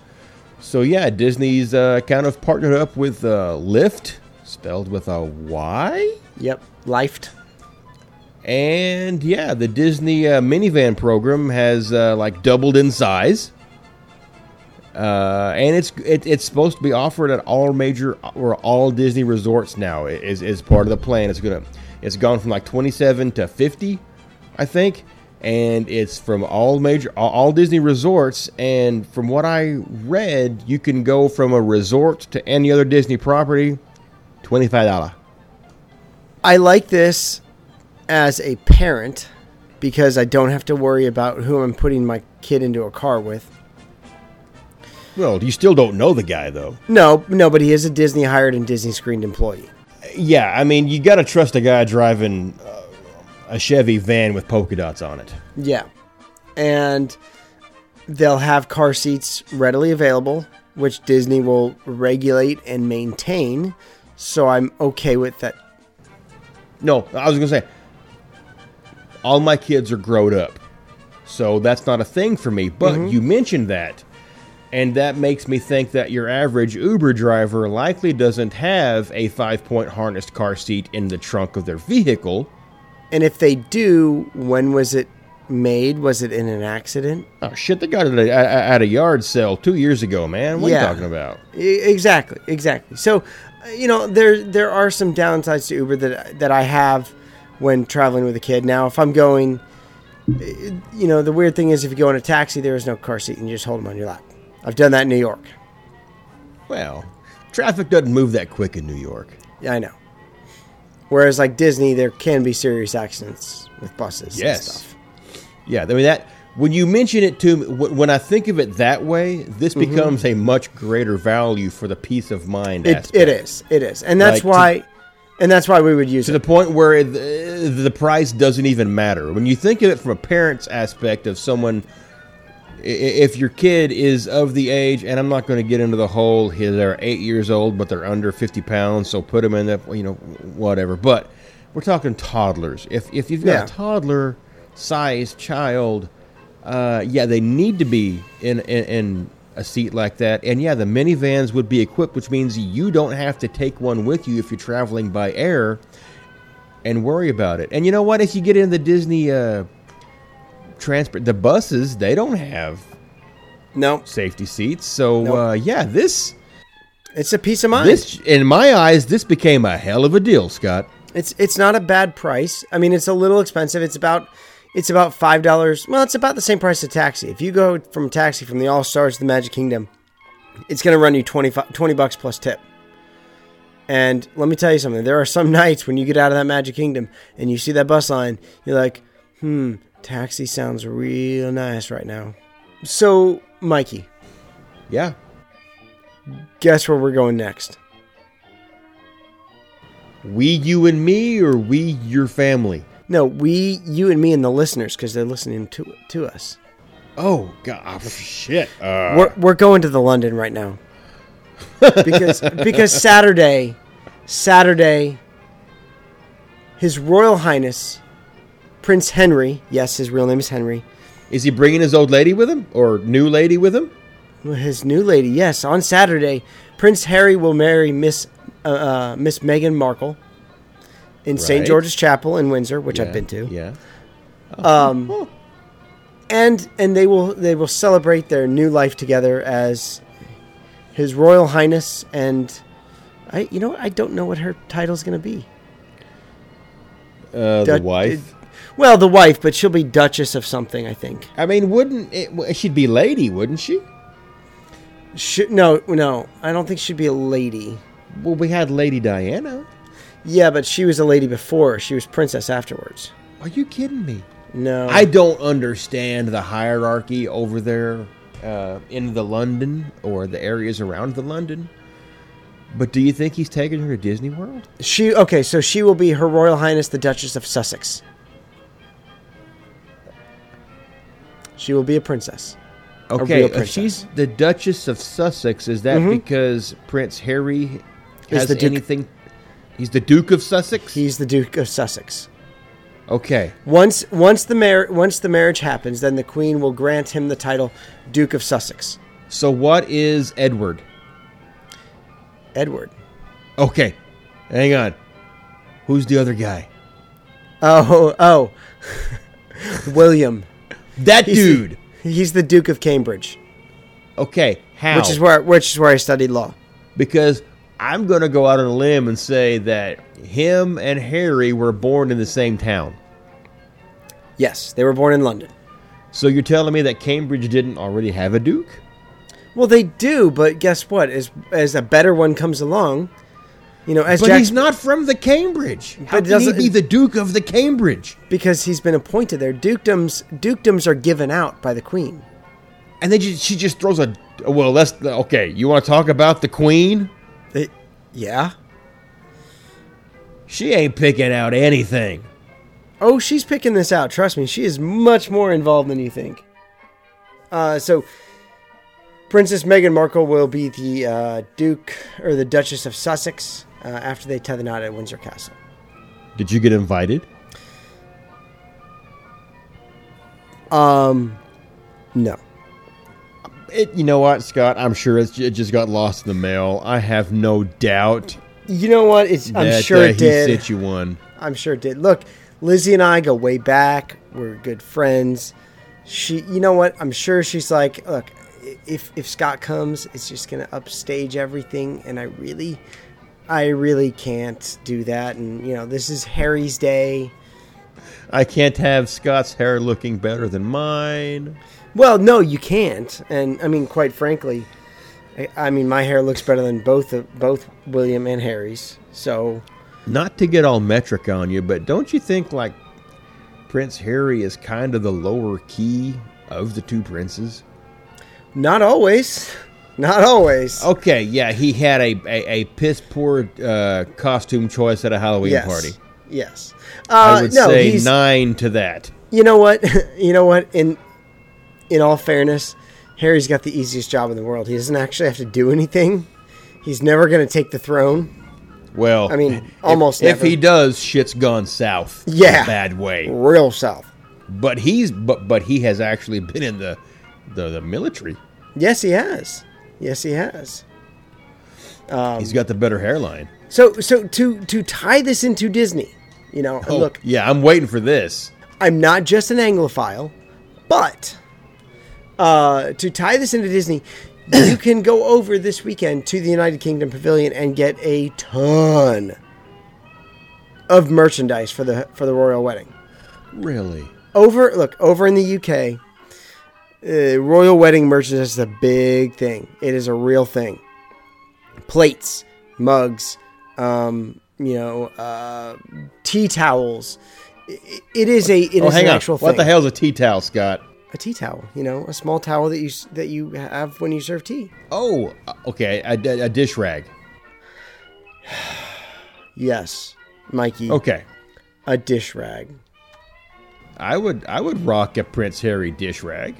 G: So yeah, Disney's uh, kind of partnered up with uh, Lyft, spelled with a Y.
A: Yep, lifed.
G: And yeah, the Disney uh, Minnie Van program has uh, like doubled in size, uh, and it's it, it's supposed to be offered at all major or all Disney resorts now. Is is part of the plan. It's gonna it's gone from like twenty seven to fifty, I think, and it's from all major all, all Disney resorts. And from what I read, you can go from a resort to any other Disney property, twenty five dollar.
A: I like this as a parent because I don't have to worry about who I'm putting my kid into a car with.
G: Well, you still don't know the guy though.
A: No, no, but he is a Disney hired and Disney screened employee.
G: Yeah, I mean, you got to trust a guy driving uh, a Chevy van with polka dots on it.
A: Yeah. And they'll have car seats readily available, which Disney will regulate and maintain. So I'm okay with that.
G: No, I was going to say, all my kids are grown up. So that's not a thing for me. But you mentioned that. And that makes me think that your average Uber driver likely doesn't have a five point harnessed car seat in the trunk of their vehicle.
A: And if they do, when was it made? Was it in an accident?
G: Oh, shit, they got it at a, at a yard sale two years ago, man. What are you talking about?
A: Exactly, exactly. So, uh, you know, there there are some downsides to Uber that that I have when traveling with a kid. Now, if I'm going, uh, you know, the weird thing is if you go in a taxi, there is no car seat and you just hold them on your lap. I've done that in New York.
G: Well, traffic doesn't move that quick in New York.
A: Yeah, I know. Whereas like Disney, there can be serious accidents with buses
G: Yes.
A: and stuff.
G: Yeah, I mean that when you mention it to me, when I think of it that way, this mm-hmm. becomes a much greater value for the peace of mind.
A: It,
G: aspect.
A: it is, it is, and that's
G: Like, to-
A: why, and that's why we would use
G: to
A: it.
G: the point where the, the price doesn't even matter. When you think of it from a parent's aspect of someone, If your kid is of the age, and I'm not going to get into the whole, here they're eight years old, but they're under 50 pounds, so put them in the, you know, whatever. But we're talking toddlers. If if you've got
A: Yeah.
G: a toddler sized child, uh, yeah, they need to be in, in in a seat like that. And yeah, the minivans would be equipped, which means you don't have to take one with you if you're traveling by air and worry about it. And you know what? If you get in the Disney uh, transport, the buses they don't have
A: No,
G: safety seats. So
A: Nope.
G: uh, yeah, this
A: it's a peace of mind.
G: this in my eyes, this became a hell of a deal, Scott.
A: It's it's not a bad price. I mean, it's a little expensive. It's about it's about five dollars. Well, it's about the same price as a taxi. If you go from a taxi from the All Stars to the Magic Kingdom, it's going to run you 20, 20 bucks plus tip. And let me tell you something. There are some nights when you get out of that Magic Kingdom and you see that bus line, you're like, hmm, taxi sounds real nice right now. So, Mikey,
G: Yeah,
A: guess where we're going next?
G: we, you, and me, or we, your family.
A: No, we, you, and me, and the listeners, because they're listening to to us.
G: Oh God, shit. Uh,
A: we're, we're going to the London right now because because Saturday, Saturday, His Royal Highness Prince Henry, yes, his real name is Henry,
G: is he bringing his old lady with him, or new lady with him?
A: his new lady, yes, on Saturday, Prince Harry will marry Miss uh, uh, Miss Meghan Markle in St George's Chapel in Windsor, which I've been to.
G: Yeah.
A: um, and and they will they will celebrate their new life together as His Royal Highness and I you know I don't know what her title's going to be.
G: Uh, the wife.
A: Well, the wife, but she'll be Duchess of something, I think.
G: I mean, wouldn't it, she'd be lady, wouldn't she?
A: Should, no, no, I don't think she'd be a lady.
G: Well, we had Lady Diana.
A: Yeah, but she was a lady before. She was princess afterwards.
G: Are you kidding me?
A: No,
G: I don't understand the hierarchy over there uh, in the London or the areas around the London. But do you think he's taking her to Disney World?
A: She okay, so she will be Her Royal Highness the Duchess of Sussex. She will be a princess.
G: Okay,
A: real
G: if
A: princess.
G: she's the Duchess of Sussex, is that
A: Mhm.
G: because Prince Harry has
A: the Duke-
G: anything? He's the Duke of Sussex.
A: He's the Duke of Sussex.
G: okay,
A: Once once the mar- once the marriage happens, then the Queen will grant him the title Duke of Sussex.
G: so what is Edward?
A: Edward.
G: Okay, hang on. Who's the other guy?
A: Oh oh, William.
G: That
A: He's
G: dude.
A: The, he's the Duke of Cambridge,
G: Okay, how?
A: which is where which is where I studied law.
G: because I'm going to go out on a limb and say that him and Harry were born in the same town.
A: Yes, they were born in London.
G: So you're telling me that Cambridge didn't already have a duke?
A: Well, they do, but guess what? As as a better one comes along, you know, as
G: But
A: Jack,
G: he's not from the Cambridge. How
A: But
G: can he be the duke of the Cambridge?
A: because he's been appointed there. Dukedoms dukedoms are given out by the Queen.
G: And then she just throws a well. That's okay. You want to talk about the queen?
A: They, yeah.
G: She ain't picking out anything.
A: Oh, she's picking this out. Trust me, she is much more involved than you think. Uh, so, Princess Meghan Markle will be the uh, Duke or the Duchess of Sussex uh, after they tie the knot at Windsor Castle.
G: Did you get invited?
A: Um, no.
G: It, you know what, Scott? I'm sure it's, it just got lost in the mail. I have no doubt.
A: You know what? It's I'm sure
G: uh,
A: it
G: he
A: did.
G: sent you one.
A: I'm sure it did. Look, Lizzie and I go way back. We're good friends. She, you know what? I'm sure she's like, look, if if Scott comes, it's just gonna upstage everything, and I really, I really can't do that. And you know, this is Harry's day.
G: I can't have Scott's hair looking better than mine.
A: Well, no, you can't. And I mean, quite frankly, I, I mean, my hair looks better than both of both William and Harry's. So
G: Not to get all metric on you, but don't you think like Prince Harry is kind of the lower key of the two princes?
A: not always, not always.
G: Okay, yeah, he had a a, a piss poor uh, costume choice at a Halloween
A: yes.
G: party.
A: Yes.
G: I
A: Uh,
G: would
A: no,
G: say
A: he's,
G: nine to that.
A: You know what? you know what? In in all fairness, Harry's got the easiest job in the world. He doesn't actually have to do anything. He's never going to take the throne.
G: Well,
A: I mean,
G: if-
A: almost
G: If,
A: never.
G: he does, shit's gone south. in a
A: Yeah.
G: bad way.
A: Real south.
G: But he's but but he has actually been in the the, the military.
A: Yes, he has. Yes, he has. Um,
G: He's got the better hairline.
A: So, so to to tie this into Disney, you know,
G: Oh,
A: look,
G: yeah, I'm waiting for this.
A: I'm not just an Anglophile, but uh, to tie this into Disney, you can go over this weekend to the United Kingdom Pavilion and get a ton of merchandise for the for the royal wedding.
G: Really?
A: Over, look, over in the UK, uh, royal wedding merchandise is a big thing. It is a real thing. Plates, mugs, um, you know, uh, tea towels. I- It is a it is
G: oh, hang
A: an
G: on.
A: actual thing.
G: What the hell's a tea towel, Scott?
A: A tea towel, you know, a small towel that you that you have when you serve tea.
G: Oh, uh, okay, a, a dish rag.
A: Yes, Mikey.
G: Okay,
A: A dish rag.
G: I would I would rock a Prince Harry dish rag.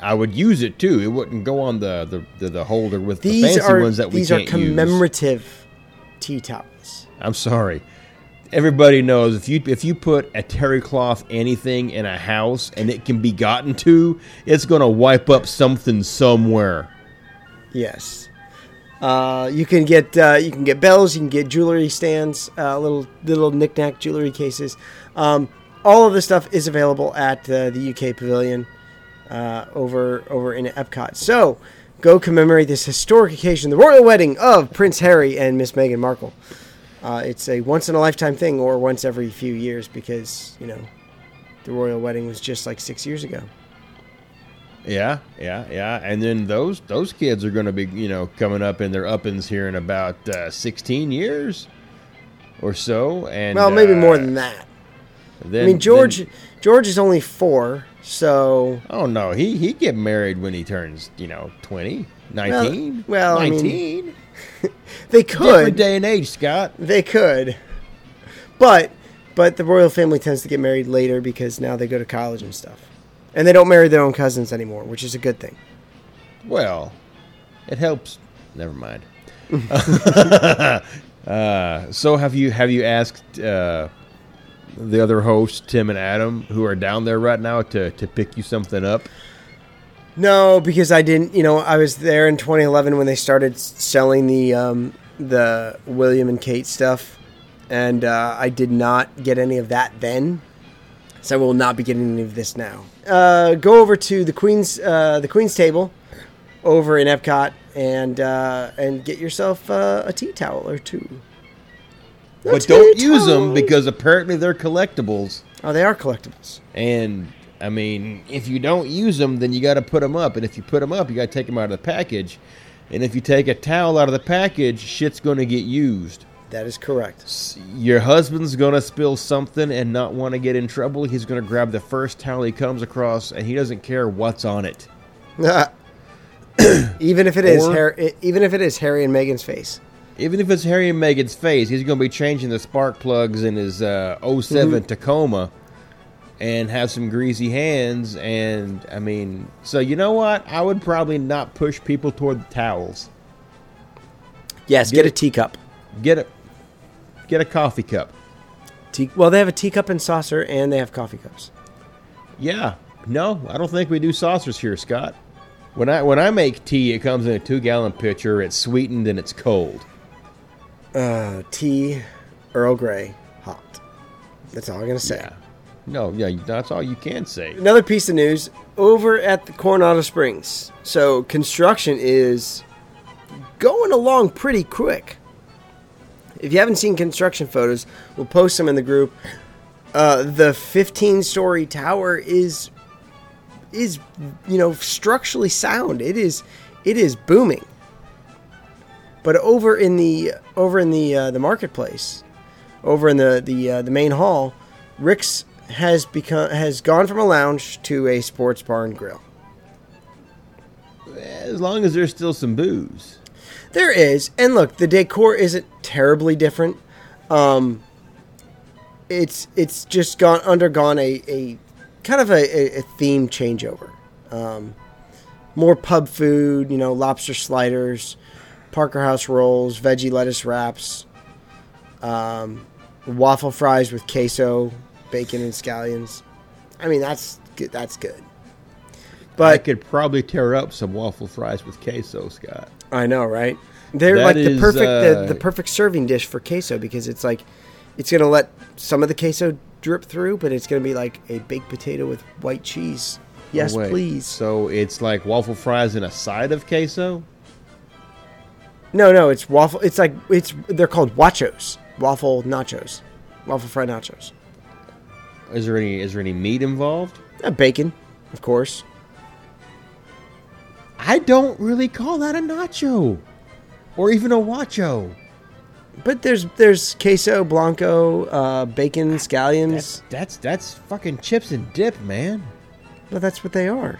G: I would use it too. It wouldn't go on the the, the, the holder with the
A: These
G: fancy
A: are
G: ones that we
A: these are
G: can't use.
A: These are commemorative tea towels.
G: I'm sorry. Everybody knows if you if you put a terry cloth anything in a house and it can be gotten to, it's gonna wipe up something somewhere.
A: Yes. Uh, you can get uh, you can get bells, you can get jewelry stands, uh, little little knickknack jewelry cases. Um, all of this stuff is available at uh, the UK Pavilion uh, over over in Epcot. So go commemorate this historic occasion, the royal wedding of Prince Harry and Miss Meghan Markle. Uh, it's a once in a lifetime thing, or once every few years, because you know the royal wedding was just like six years ago.
G: Yeah, yeah, yeah. And then those those kids are gonna be you know coming up in their uppins here in about uh, 16 years or so. And
A: Well, maybe
G: uh,
A: more than that.
G: Then,
A: I mean, George
G: then-
A: George is only four, so
G: oh no, he he get married when he turns you know 20, 19,
A: well, I mean,
G: 19.
A: they
G: Different
A: could,
G: day and age, Scott.
A: they could, but but the royal family tends to get married later because now they go to college and stuff, and they don't marry their own cousins anymore, which is a good thing.
G: Well, it helps. Never mind. uh, so have you have you asked uh, the other hosts, Tim and Adam, who are down there right now, to to pick you something up?
A: No, because I didn't. You know, I was there in 2011 when they started selling the um, the William and Kate stuff, and uh, I did not get any of that then. So I will not be getting any of this now. Uh, go over to the Queen's uh, the Queen's table over in Epcot and uh, and get yourself uh, a tea towel or two.
G: But don't use them because apparently they're collectibles.
A: oh, they are collectibles.
G: And I mean, if you don't use them, then you got to put them up. And if you put them up, you got to take them out of the package. And if you take a towel out of the package, shit's going to get used.
A: That is correct.
G: Your husband's going to spill something and not want to get in trouble. He's going to grab the first towel he comes across, and he doesn't care what's on it.
A: even if it is
G: Or-
A: Har- even if it is Harry and Meghan's face.
G: Even if it's Harry and Meghan's face, he's going to be changing the spark plugs in his uh, 7 Tacoma and have some greasy hands. And I mean, so you know what? I would probably not push people toward the towels.
A: Yes,
G: Get
A: get a teacup.
G: Get a get a coffee cup.
A: Tea- well, they have a teacup and saucer, and they have coffee cups.
G: Yeah, no, I don't think we do saucers here, Scott. When I when I make tea, it comes in a two gallon pitcher. It's sweetened and it's cold.
A: Uh, tea, Earl Grey, hot. That's all I'm gonna say.
G: Yeah, no, yeah, that's all you can say.
A: Another piece of news over at the Coronado Springs. So construction is going along pretty quick. If you haven't seen construction photos, we'll post them in the group. Uh, the 15-story tower is is you know structurally sound. It is it is booming. But over in the over in the uh, the marketplace, over in the the uh, the main hall, Rix has become has gone from a lounge to a sports bar and grill.
G: As long as there's still some booze.
A: There is, and look, the decor isn't terribly different. Um, it's it's just gone undergone a, a kind of a, a, a theme changeover. Um, more pub food, you know, lobster sliders, Parker House rolls, veggie lettuce wraps, um, waffle fries with queso, bacon, and scallions. I mean, that's good. That's good. But I
G: could probably tear up some waffle fries with queso, Scott.
A: I know, right? They're
G: That
A: like the
G: is,
A: perfect the,
G: uh,
A: the perfect serving dish for queso because it's like it's gonna let some of the queso drip through, but it's gonna be like a baked potato with white cheese. Yes,
G: wait.
A: please.
G: So it's like waffle fries and a side of queso?
A: No, no, it's waffle. It's like it's they're called wachos, waffle nachos, waffle fried nachos.
G: Is there any is there any meat involved?
A: Uh, bacon, of course.
G: I don't really call that a nacho. Or even a wacho.
A: But there's there's queso, blanco, uh, bacon,
G: That's
A: scallions.
G: that's that's fucking chips and dip, man.
A: But that's what they are.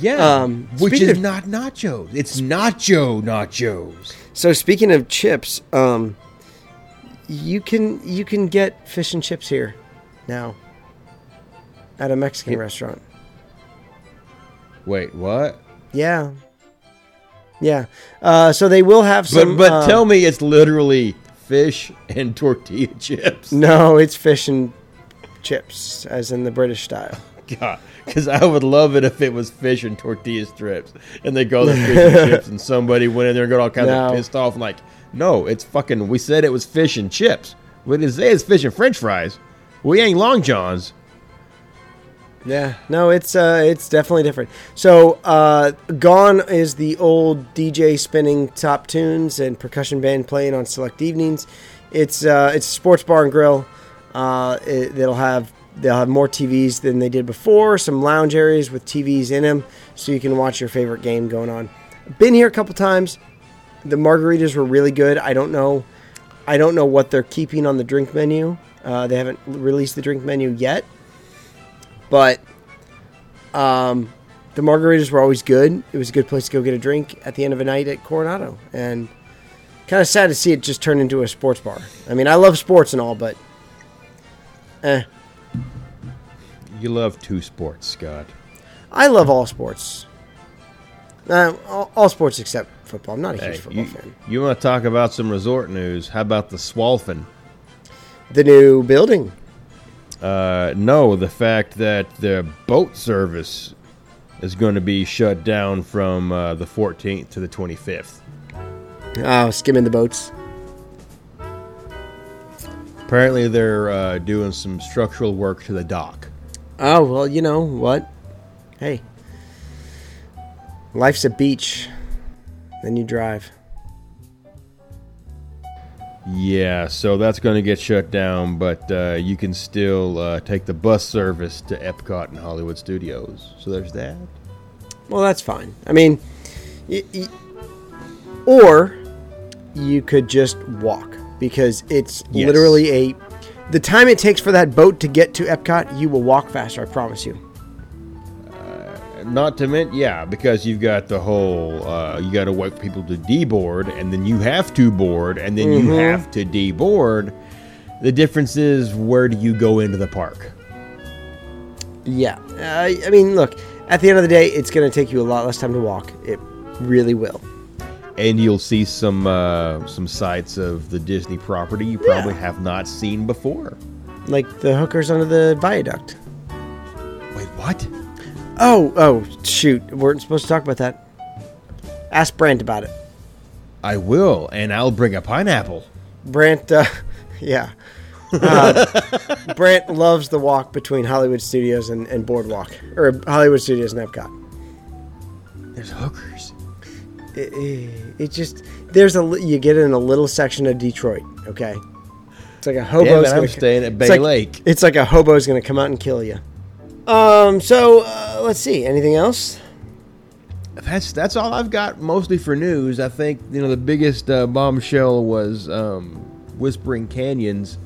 G: Yeah.
A: Um,
G: which is
A: of-
G: not nachos. It's nacho nachos.
A: So speaking of chips, um, you can you can get fish and chips here now at a Mexican restaurant.
G: Wait, what?
A: Yeah, yeah. Uh, so they will have
G: But
A: some.
G: but
A: um,
G: tell me it's literally fish and tortilla chips.
A: No, it's fish and chips, as in the British style.
G: God, because I would love it if it was fish and tortilla strips, and they called it fish and chips, and somebody went in there and got all kinds
A: No.
G: of pissed off, and like, no, it's fucking. We said it was fish and chips. We didn't say it's fish and French fries. We ain't Long Johns.
A: Yeah, no, it's uh, it's definitely different. So, uh, Gone is the old DJ spinning top tunes and percussion band playing on select evenings. It's uh, it's a sports bar and grill. Uh, it, they'll have they'll have more TVs than they did before. Some lounge areas with TVs in them, so you can watch your favorite game going on. Been here a couple times. The margaritas were really good. I don't know, I don't know what they're keeping on the drink menu. Uh, they haven't released the drink menu yet but um, the margaritas were always good. It was a good place to go get a drink at the end of a night at Coronado, and kind of sad to see it just turn into a sports bar. I mean, I love sports and all, but eh,
G: You love two sports, Scott.
A: I love all sports. Uh, all, all sports except football. I'm not a huge football
G: you,
A: fan.
G: you want to talk about some resort news? How about the Swolphin?
A: The new building.
G: Uh, no, the fact that the boat service is going to be shut down from uh, the 14th to the 25th.
A: Oh, skimming the boats.
G: Apparently, they're uh, doing some structural work to the dock.
A: Oh well, you know what? Hey, life's a beach. Then you drive.
G: Yeah, so that's going to get shut down, but uh, you can still uh, take the bus service to Epcot and Hollywood Studios. So there's that.
A: Well, that's fine. I mean, y- y- or you could just walk because it's
G: Yes.
A: literally a. The time it takes for that boat to get to Epcot, you will walk faster. I promise you.
G: Not to mention, yeah, because you've got the whole, uh, you got to wait for people to deboard, and then you have to board, and then you have to deboard. The difference is, where do you go into the park?
A: Yeah. Uh, I mean, look. At the end of the day, it's going to take you a lot less time to walk. It really will.
G: And you'll see some uh, some sites of the Disney property you probably
A: Yeah.
G: have not seen before.
A: Like the hookers under the viaduct.
G: Wait, what?
A: Oh, oh, shoot. We weren't supposed to talk about that. Ask Brant about it.
G: I will, and I'll bring a pineapple.
A: Brant, uh, yeah. Uh, Brant loves the walk between Hollywood Studios and, and Boardwalk, or Hollywood Studios and Epcot.
G: There's hookers.
A: It, it, it just there's a you get in a little section of Detroit. Okay, it's like a hobo's
G: Damn it, I'm
A: gonna
G: staying at
A: it's
G: Bay
A: like-
G: Lake.
A: It's like a hobo's gonna come out and kill you. Um. So uh, let's see. Anything else?
G: That's that's all I've got mostly for news. I think you know the biggest uh, bombshell was um, Whispering Canyons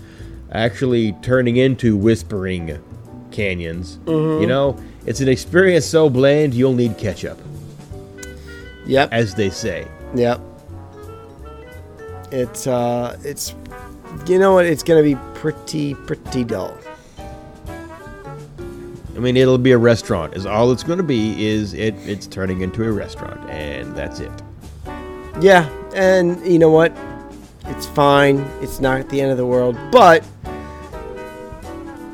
G: actually turning into Whispering Canyons. You know, it's an experience so bland you'll need ketchup,
A: Yep.
G: as they say.
A: Yep. It's uh it's you know what, it's gonna be pretty pretty dull.
G: I mean, it'll be a restaurant. Is all it's going to be. Is it? It's turning into a restaurant, and that's it.
A: Yeah, and you know what? It's fine. It's not the end of the world, but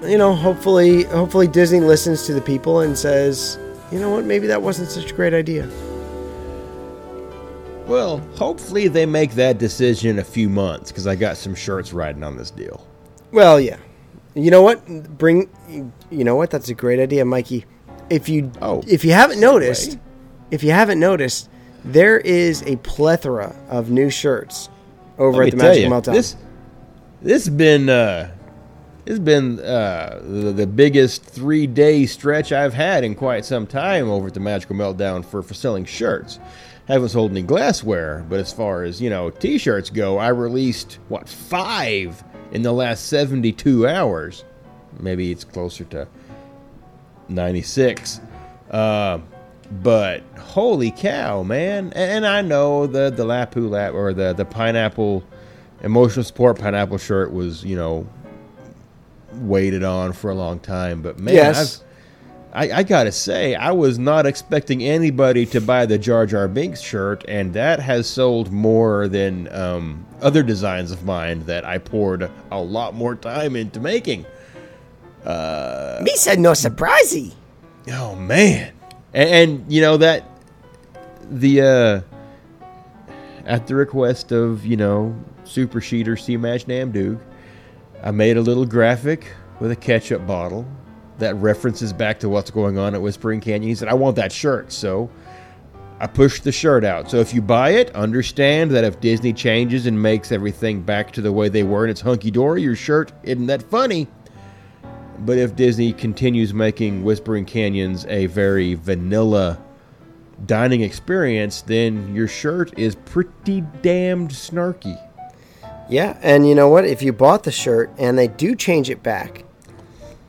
A: you know, hopefully, hopefully Disney listens to the people and says, you know what? Maybe that wasn't such a great idea.
G: Well, hopefully they make that decision in a few months because I got some shirts riding on this deal.
A: Well, yeah. You know what? Bring. You know what? That's a great idea, Mikey. If you
G: Oh,
A: if you haven't noticed, if you haven't noticed, there is a plethora of new shirts over
G: Let
A: at the Magic
G: you,
A: Meltdown.
G: this this has been uh, this has been uh, the, the biggest three day stretch I've had in quite some time over at the Magical Meltdown for for selling shirts. Haven't sold any glassware, but as far as you know, T-shirts go, I released what five in the last seventy two hours. Maybe it's closer to ninety six. Uh, but holy cow, man! And I know the the Lapu Lap or the the pineapple emotional support pineapple shirt was you know waited on for a long time, but man,
A: Yes.
G: I've, I I gotta say I was not expecting anybody to buy the Jar Jar Binks shirt, and that has sold more than um, other designs of mine that I poured a lot more time into making.
A: Me said no surprisey.
G: Oh man, and, and you know that the uh, at the request of you know Super Sheeter C Match Namdoog, I made a little graphic with a ketchup bottle that references back to what's going on at Whispering Canyon. He said, "I want that shirt," so I pushed the shirt out. So if you buy it, understand that if Disney changes and makes everything back to the way they were and it's hunky dory, your shirt isn't that funny. But if Disney continues making Whispering Canyons a very vanilla dining experience, then your shirt is pretty damned snarky.
A: Yeah, and you know what? If you bought the shirt and they do change it back,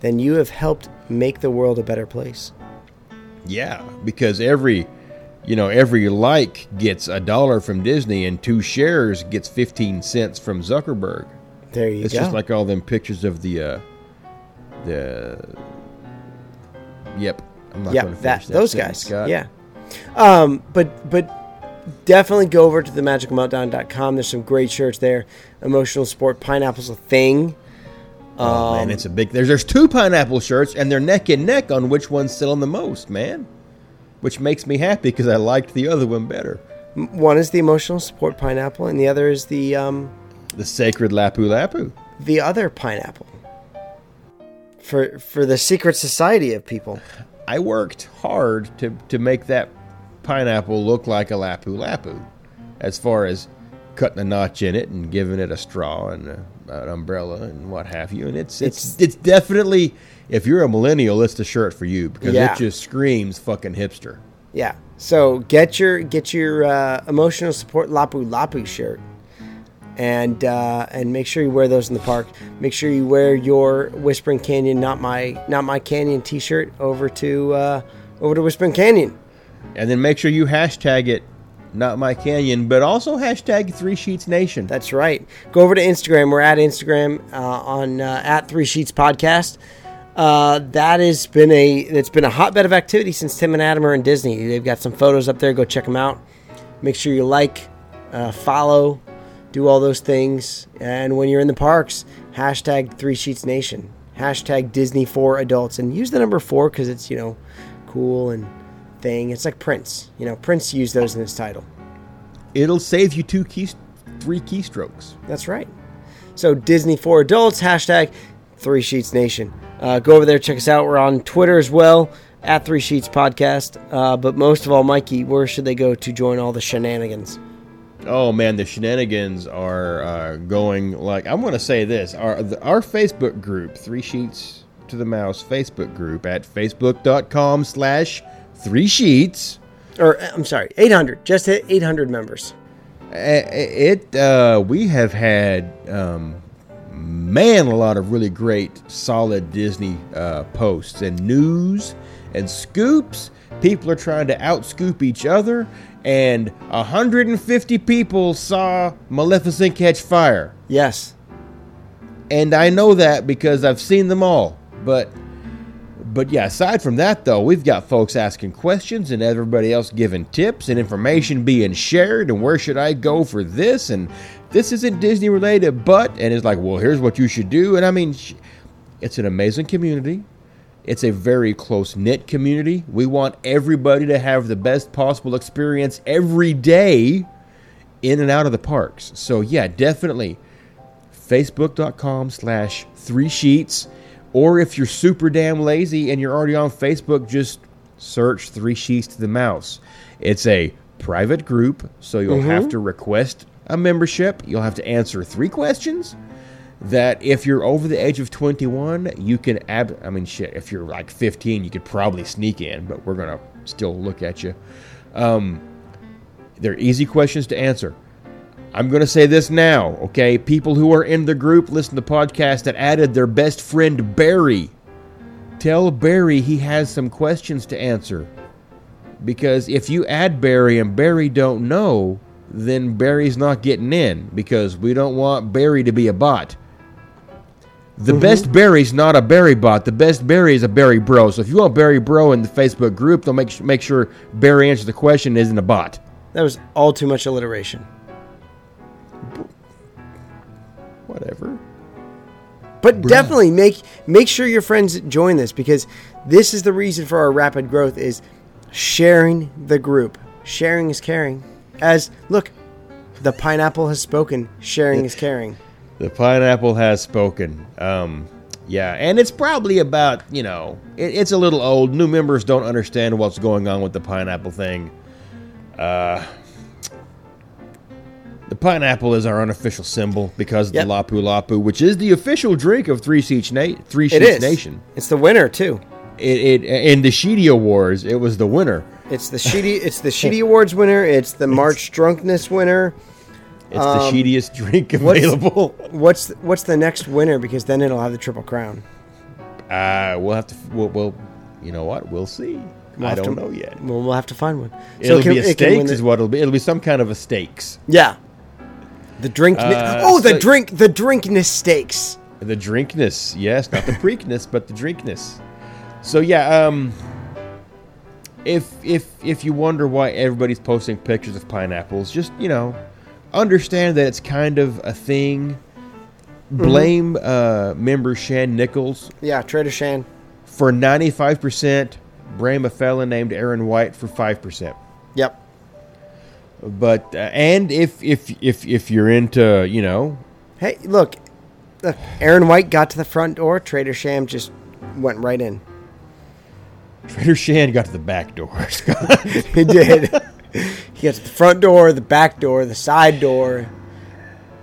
A: then you have helped make the world a better place.
G: Yeah, because every you know, every like gets a dollar from Disney and two shares gets 15 cents from Zuckerberg.
A: There you
G: It's
A: go.
G: It's just like all them pictures of the uh the Yep. I'm not
A: yeah,
G: gonna finish
A: that
G: that
A: those
G: sentence,
A: guys.
G: Scott.
A: Yeah. Um, but but definitely go over to the magicalmeltdown.com. There's some great shirts there. Emotional sport pineapple's a thing.
G: Oh
A: Um,
G: man, it's a big. There's there's two pineapple shirts, and they're neck and neck on which one's selling the most, man. Which makes me happy because I liked the other one better.
A: One is the emotional support pineapple, and the other is the um,
G: The sacred lapu lapu.
A: the other pineapple. For for the secret society of people.
G: I worked hard to to make that pineapple look like a lapu lapu, as far as cutting a notch in it and giving it a straw and a, an umbrella and what have you. And it's it's it's definitely if you're a millennial, it's the shirt for you because
A: Yeah.
G: it just screams fucking hipster.
A: Yeah. So get your get your uh, emotional support Lapu Lapu shirt, and uh, and make sure you wear those in the park. Make sure you wear your Whispering Canyon, not my not my Canyon T-shirt over to uh, over to Whispering Canyon.
G: And then make sure you hashtag it, not my canyon, but also hashtag Three Sheets Nation.
A: That's right. Go over to Instagram. We're at Instagram uh, on uh, at Three Sheets Podcast. Uh, that has been a it's been a hotbed of activity since Tim and Adam are in Disney. They've got some photos up there. Go check them out. Make sure you like, uh, follow, do all those things. And when you're in the parks, hashtag Three Sheets Nation, hashtag Disney for Adults, and use the number four because it's you know cool and thing. It's like Prince. You know, Prince used those in his title.
G: It'll save you two key, three keystrokes.
A: That's right. So Disney for adults hashtag Three Sheets Nation. Uh, go over there, check us out. We're on Twitter as well at Three Sheets Podcast. Uh, but most of all, Mikey, where should they go to join all the shenanigans?
G: Oh man, the shenanigans are uh, going like I'm going to say this: our the, our Facebook group, Three Sheets to the Mouse Facebook group at facebook.com/slash Three Sheets.
A: Or I'm sorry, 800. Just hit 800 members.
G: It uh, we have had um, man a lot of really great solid Disney uh, posts and news and scoops. People are trying to outscoop each other, and 150 people saw Maleficent catch fire.
A: Yes.
G: And I know that because I've seen them all. But but yeah, aside from that, though, we've got folks asking questions and everybody else giving tips and information being shared. And where should I go for this? And this isn't Disney related, but, and it's like, well, here's what you should do. And I mean, it's an amazing community. It's a very close knit community. We want everybody to have the best possible experience every day in and out of the parks. So, yeah, definitely facebook.com slash three sheets. Or if you're super damn lazy and you're already on Facebook, just search three sheets to the mouse. It's a private group, so you'll have to request a membership. You'll have to answer three questions that if you're over the age of 21, you can ab I mean shit, if you're like 15, you could probably sneak in, but we're going to still look at you. Um, they're easy questions to answer. I'm going to say this now, okay? People who are in the group, listen to the podcast that added their best friend Barry. Tell Barry he has some questions to answer. Because if you add Barry and Barry don't know, then Barry's not getting in because we don't want Barry to be a bot. The mm-hmm. best Barry's not a Barry bot. The best Barry is a Barry bro. So if you want Barry bro in the Facebook group, then make make sure Barry answers the question isn't a bot.
A: That was all too much alliteration.
G: Whatever.
A: But definitely make make sure your friends join this because this is the reason for our rapid growth is sharing the group. Sharing is caring. As look, the pineapple has spoken. Sharing is caring.
G: The pineapple has spoken. Um, yeah, and it's probably about you know it, it's a little old. New members don't understand what's going on with the pineapple thing. Uh, the pineapple is our unofficial symbol because of
A: Yep.
G: the Lapu Lapu, which is the official drink of Three Sheets, Na- Three Sheets
A: is.
G: Nation.
A: It's the winner too.
G: It, it in the Sheedy Awards, it was the winner.
A: It's the Sheedy. It's the Sheedy Awards winner. It's the March Drunkenness winner.
G: It's the sheediest drink
A: Um, what's-
G: available.
A: What's what's the next winner? Because then it'll have the triple crown.
G: Uh, we'll have to. We'll, we'll you know what? We'll see.
A: We'll
G: I don't
A: to-
G: know yet.
A: Well, we'll have to find one.
G: It'll
A: it can-
G: be a
A: it
G: stakes,
A: the-
G: is what it'll be. It'll be some kind of a stakes.
A: Yeah. The drink.
G: Uh,
A: oh, the
G: so-
A: drink. The drinkness stakes.
G: The drinkness, yes, not the preakness, but the drinkness. So yeah, um, if if if you wonder why everybody's posting pictures of pineapples, just you know, understand that it's kind of a thing.
A: Mm-hmm.
G: Blame uh, member Shan Nichols
A: Yeah, Trader Shan.
G: for ninety five percent. Blame a fella named Aaron White for five percent.
A: Yep.
G: But uh, and if if if if you're into you know
A: Hey, look. Look. Aaron White got to the front door. Trader Shan just went right in.
G: Trader Shan got to the back door. Scott.
A: He did. he got to the front door, the back door, the side door,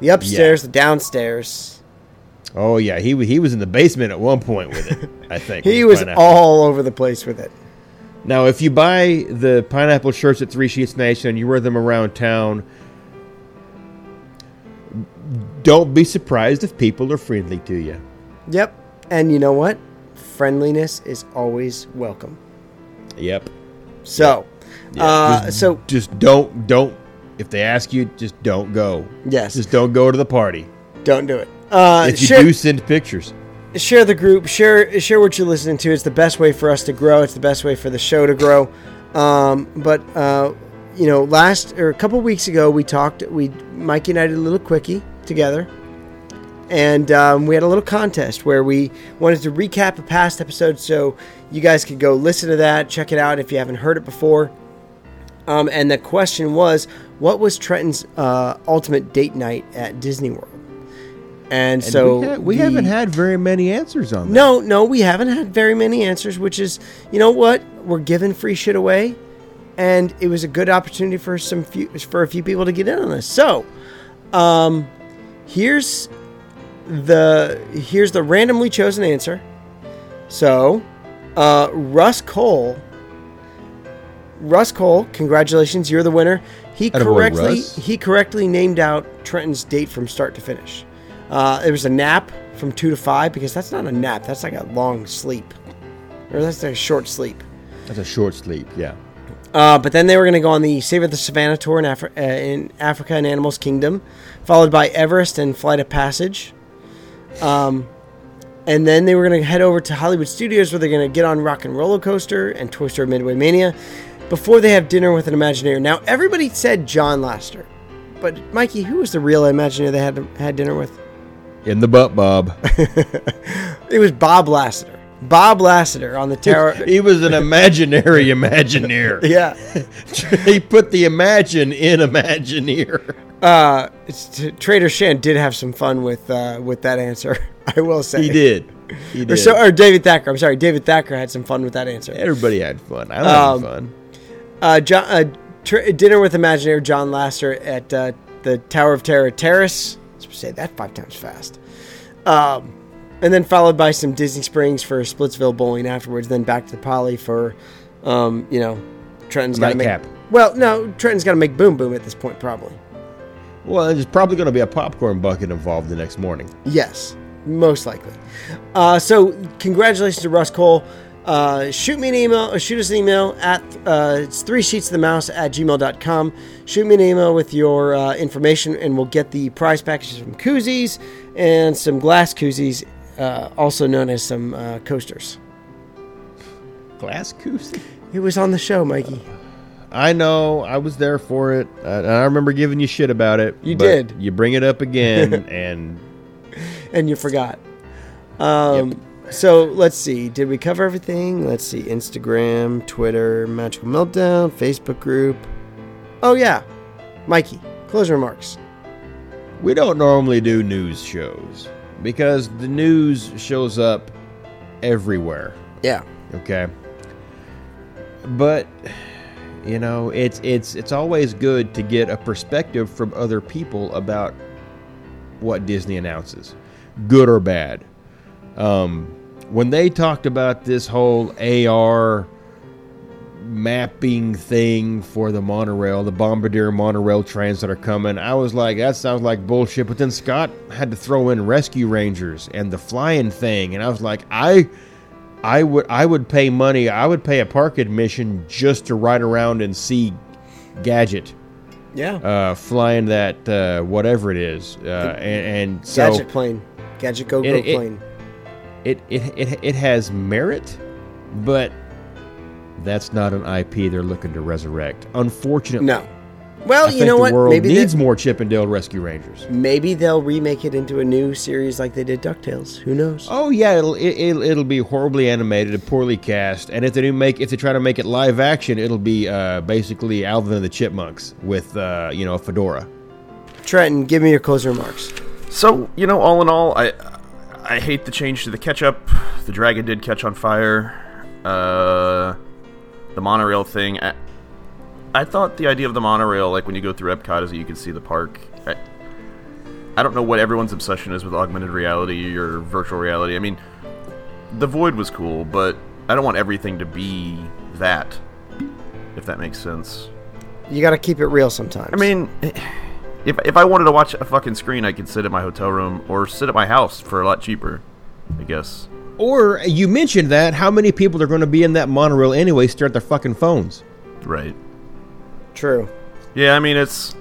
A: the upstairs,
G: Yeah.
A: the downstairs.
G: Oh yeah, he wa- he was in the basement at one point with it. I think
A: He was all over the place with it.
G: Now, if you buy the pineapple shirts at Three Sheets Nation and you wear them around town, don't be surprised if people are friendly to you.
A: Yep. And you know what? Friendliness is always welcome.
G: Yep.
A: So, uh,
G: just,
A: so
G: just don't don't. If they ask you, just don't go.
A: yes,
G: Just don't go to the party.
A: don't do it. Uh,
G: If you
A: share,
G: do, send pictures.
A: Share the group. Share share what you're listening to. It's the best way for us to grow. It's the best way for the show to grow. Um, but uh, you know, last or a couple weeks ago, we talked. We Mike and I did a little quickie together, and um, we had a little contest where we wanted to recap a past episode, so you guys could go listen to that, check it out if you haven't heard it before. Um, and the question was, what was Trenton's uh, ultimate date night at Disney World? And,
G: And
A: so
G: we, ha- we
A: the-
G: haven't had very many answers on that.
A: no, no, we haven't had very many answers, which is, you know what? We're giving free shit away, and it was a good opportunity for some few, for a few people to get in on this. So, um, here's the here's the randomly chosen answer. So, uh, Russ Cole. Russ Cole, congratulations, you're the winner. He
G: Attaboy,
A: correctly
G: Russ.
A: he correctly named out Trenton's date from start to finish. Uh, it was a nap from two to five because that's not a nap. That's like a long sleep, or that's like a short sleep.
G: That's a short sleep. Yeah.
A: Uh, but then they were going to go on the Savor the Savanna tour in, Afri- uh, in Africa and Animals Kingdom, followed by Everest and Flight of Passage. Um, and then they were going to head over to Hollywood Studios where they're going to get on Rock and Roller Coaster and Toy Story Midway Mania before they have dinner with an Imagineer. Now, everybody said John Lasseter, but Mikey, who was the real Imagineer they had had dinner with?
G: In the butt, Bob.
A: It was Bob Lasseter. Bob Lasseter on the tower.
G: he was an imaginary Imagineer.
A: yeah.
G: he put the imagine in Imagineer.
A: Uh, it's, t- Trader Shan did have some fun with uh, with that answer. I will say
G: He did. He
A: Or,
G: did.
A: so, or David Thacker. I'm sorry, David Thacker had some fun with that answer.
G: Everybody had fun. I had
A: Um,
G: fun.
A: Uh, John, uh, tr- dinner with Imagineer John Lasseter at uh, the Tower of Terror Terrace. Say that five times fast. Um, and then followed by some Disney Springs for Splitsville bowling afterwards. Then back to the Poly for, um, you know, Trenton's got to make.
G: Nightcap.
A: Well, no, Trenton's got to make Boom Boom at this point, probably.
G: Well, there's probably going to be a popcorn bucket involved the next morning.
A: Yes, most likely. Uh, so, congratulations to Russ Cole. Uh, shoot me an email, or shoot us an email at uh, it's three sheets of the mouse at gmail.com. Shoot me an email with your uh, information, and we'll get the prize packages from koozies and some glass koozies, uh, also known as some uh, coasters.
G: Glass koozie.
A: It was on the show, Mikey.
G: I know. I was there for it. I, I remember giving you shit about it.
A: You
G: but
A: did.
G: You bring it up again, and
A: and you forgot. Um, So let's see. Did we cover everything? Let's see. Instagram, Twitter, Magical Meltdown, Facebook group. Oh yeah, Mikey. Closing remarks.
G: we don't normally do news shows because the news shows up everywhere.
A: Yeah.
G: Okay. But you know, it's it's it's always good to get a perspective from other people about what Disney announces, good or bad. Um, when they talked about this whole AR mapping thing for the monorail, the Bombardier monorail trains that are coming, I was like, that sounds like bullshit. But then Scott had to throw in Rescue Rangers and the flying thing, and I was like, I. I would I would pay money. I would pay a park admission just to ride around and see Gadget
A: Yeah.
G: uh, flying that uh, whatever it is, uh, and, and so
A: Gadget plane. Gadget Go Go
G: It- it-
A: plane.
G: It, it it it has merit, but that's not an IP they're looking to resurrect. Unfortunately,
A: No. Well,
G: I
A: you
G: think
A: know
G: the
A: what?
G: world
A: Maybe
G: needs
A: they,
G: more Chip 'n Dale Rescue Rangers.
A: maybe they'll remake it into a new series like they did Ducktales. Who knows?
G: Oh yeah, it'll it, it'll, it'll be horribly animated and poorly cast, and if they do make if they try to make it live action, it'll be uh, basically Alvin and the Chipmunks with uh, you know a fedora.
A: Trenton, give me your closing remarks.
H: So you know, all in all, I I hate the change to the ketchup. The dragon did catch on fire. Uh, the monorail thing. I, I thought the idea of the monorail, like when you go through Epcot, is that you can see the park. I, I don't know what everyone's obsession is with augmented reality or virtual reality. I mean, the void was cool, but I don't want everything to be that. If that makes sense.
A: You got to keep it real sometimes.
H: I mean, if if I wanted to watch a fucking screen, I could sit at my hotel room or sit at my house for a lot cheaper. I guess.
G: Or you mentioned that how many people are going to be in that monorail anyway? Stare at their fucking phones.
H: Right.
A: true.
H: Yeah, I mean it's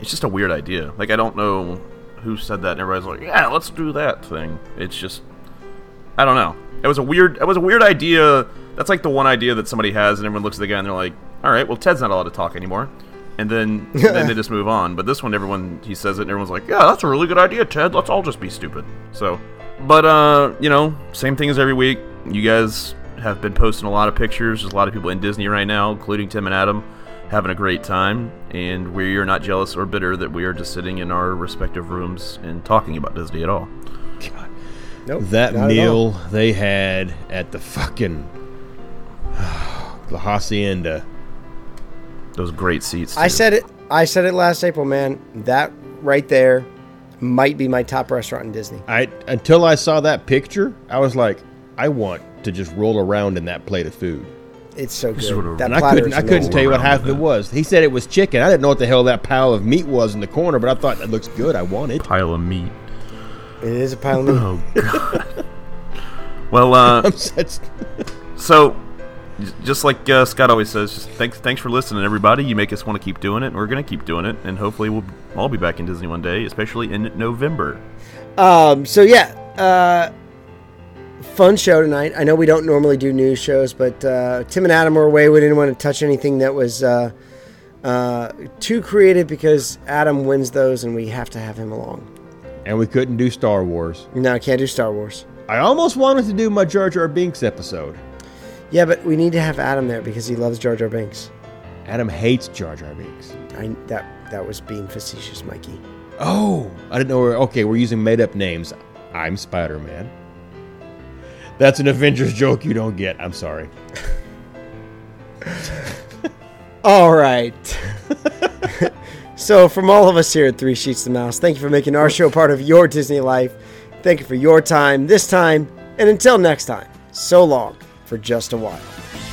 H: it's just a weird idea. Like I don't know who said that and everybody's like, "Yeah, let's do that thing." It's just I don't know. It was a weird it was a weird idea. That's like the one idea that somebody has and everyone looks at the guy and they're like, "All right, well Ted's not allowed to talk anymore." And then then they just move on. But this one everyone he says it and everyone's like, "Yeah, that's a really good idea, Ted. Let's all just be stupid." So, but uh, you know, same thing as every week. You guys have been posting a lot of pictures. There's a lot of people in Disney right now, including Tim and Adam, having a great time. And we are not jealous or bitter that we are just sitting in our respective rooms and talking about Disney at all. God.
A: Nope.
G: That
A: not all.
G: meal they had at the fucking La hacienda.
H: Those great seats.
A: I said it. I said it last April, man. That right there might be my top restaurant in Disney.
G: I until I saw that picture, I was like, I want to just roll around in that plate of food.
A: It's so
H: is what a-
A: good. That
G: And I couldn't,
A: is
G: I couldn't tell you what half of it
H: it.
G: was. He said it was chicken. I didn't know what the hell that pile of meat was in the corner, but I thought that looks good. I want it.
H: pile of meat.
A: It is a pile of meat.
H: Oh god. well, uh,
G: It's-
H: so j- just like uh, Scott always says, just thanks thanks for listening, everybody. You make us want to keep doing it, and we're gonna keep doing it, and hopefully we'll all be back in Disney one day, especially in November.
A: Um, so yeah, uh, fun show tonight. I know we don't normally do news shows, but uh, Tim and Adam were away. We didn't want to touch anything that was uh, uh, too creative because Adam wins those, and we have to have him along.
G: And we couldn't do Star Wars.
A: No, I can't do Star Wars.
G: I almost wanted to do my Jar Jar Binks episode.
A: Yeah, but we need to have Adam there because he loves Jar Jar Binks.
G: Adam hates Jar Jar Binks.
A: I that that was being facetious, Mikey.
G: Oh, I didn't know. We're, okay, we're using made up names. I'm Spider Man. That's an Avengers joke you don't get. I'm sorry.
A: All right. so, from all of us here at Three Sheets to Mouse, thank you for making our show part of your Disney life. Thank you for your time this time, and until next time, so long for just a while.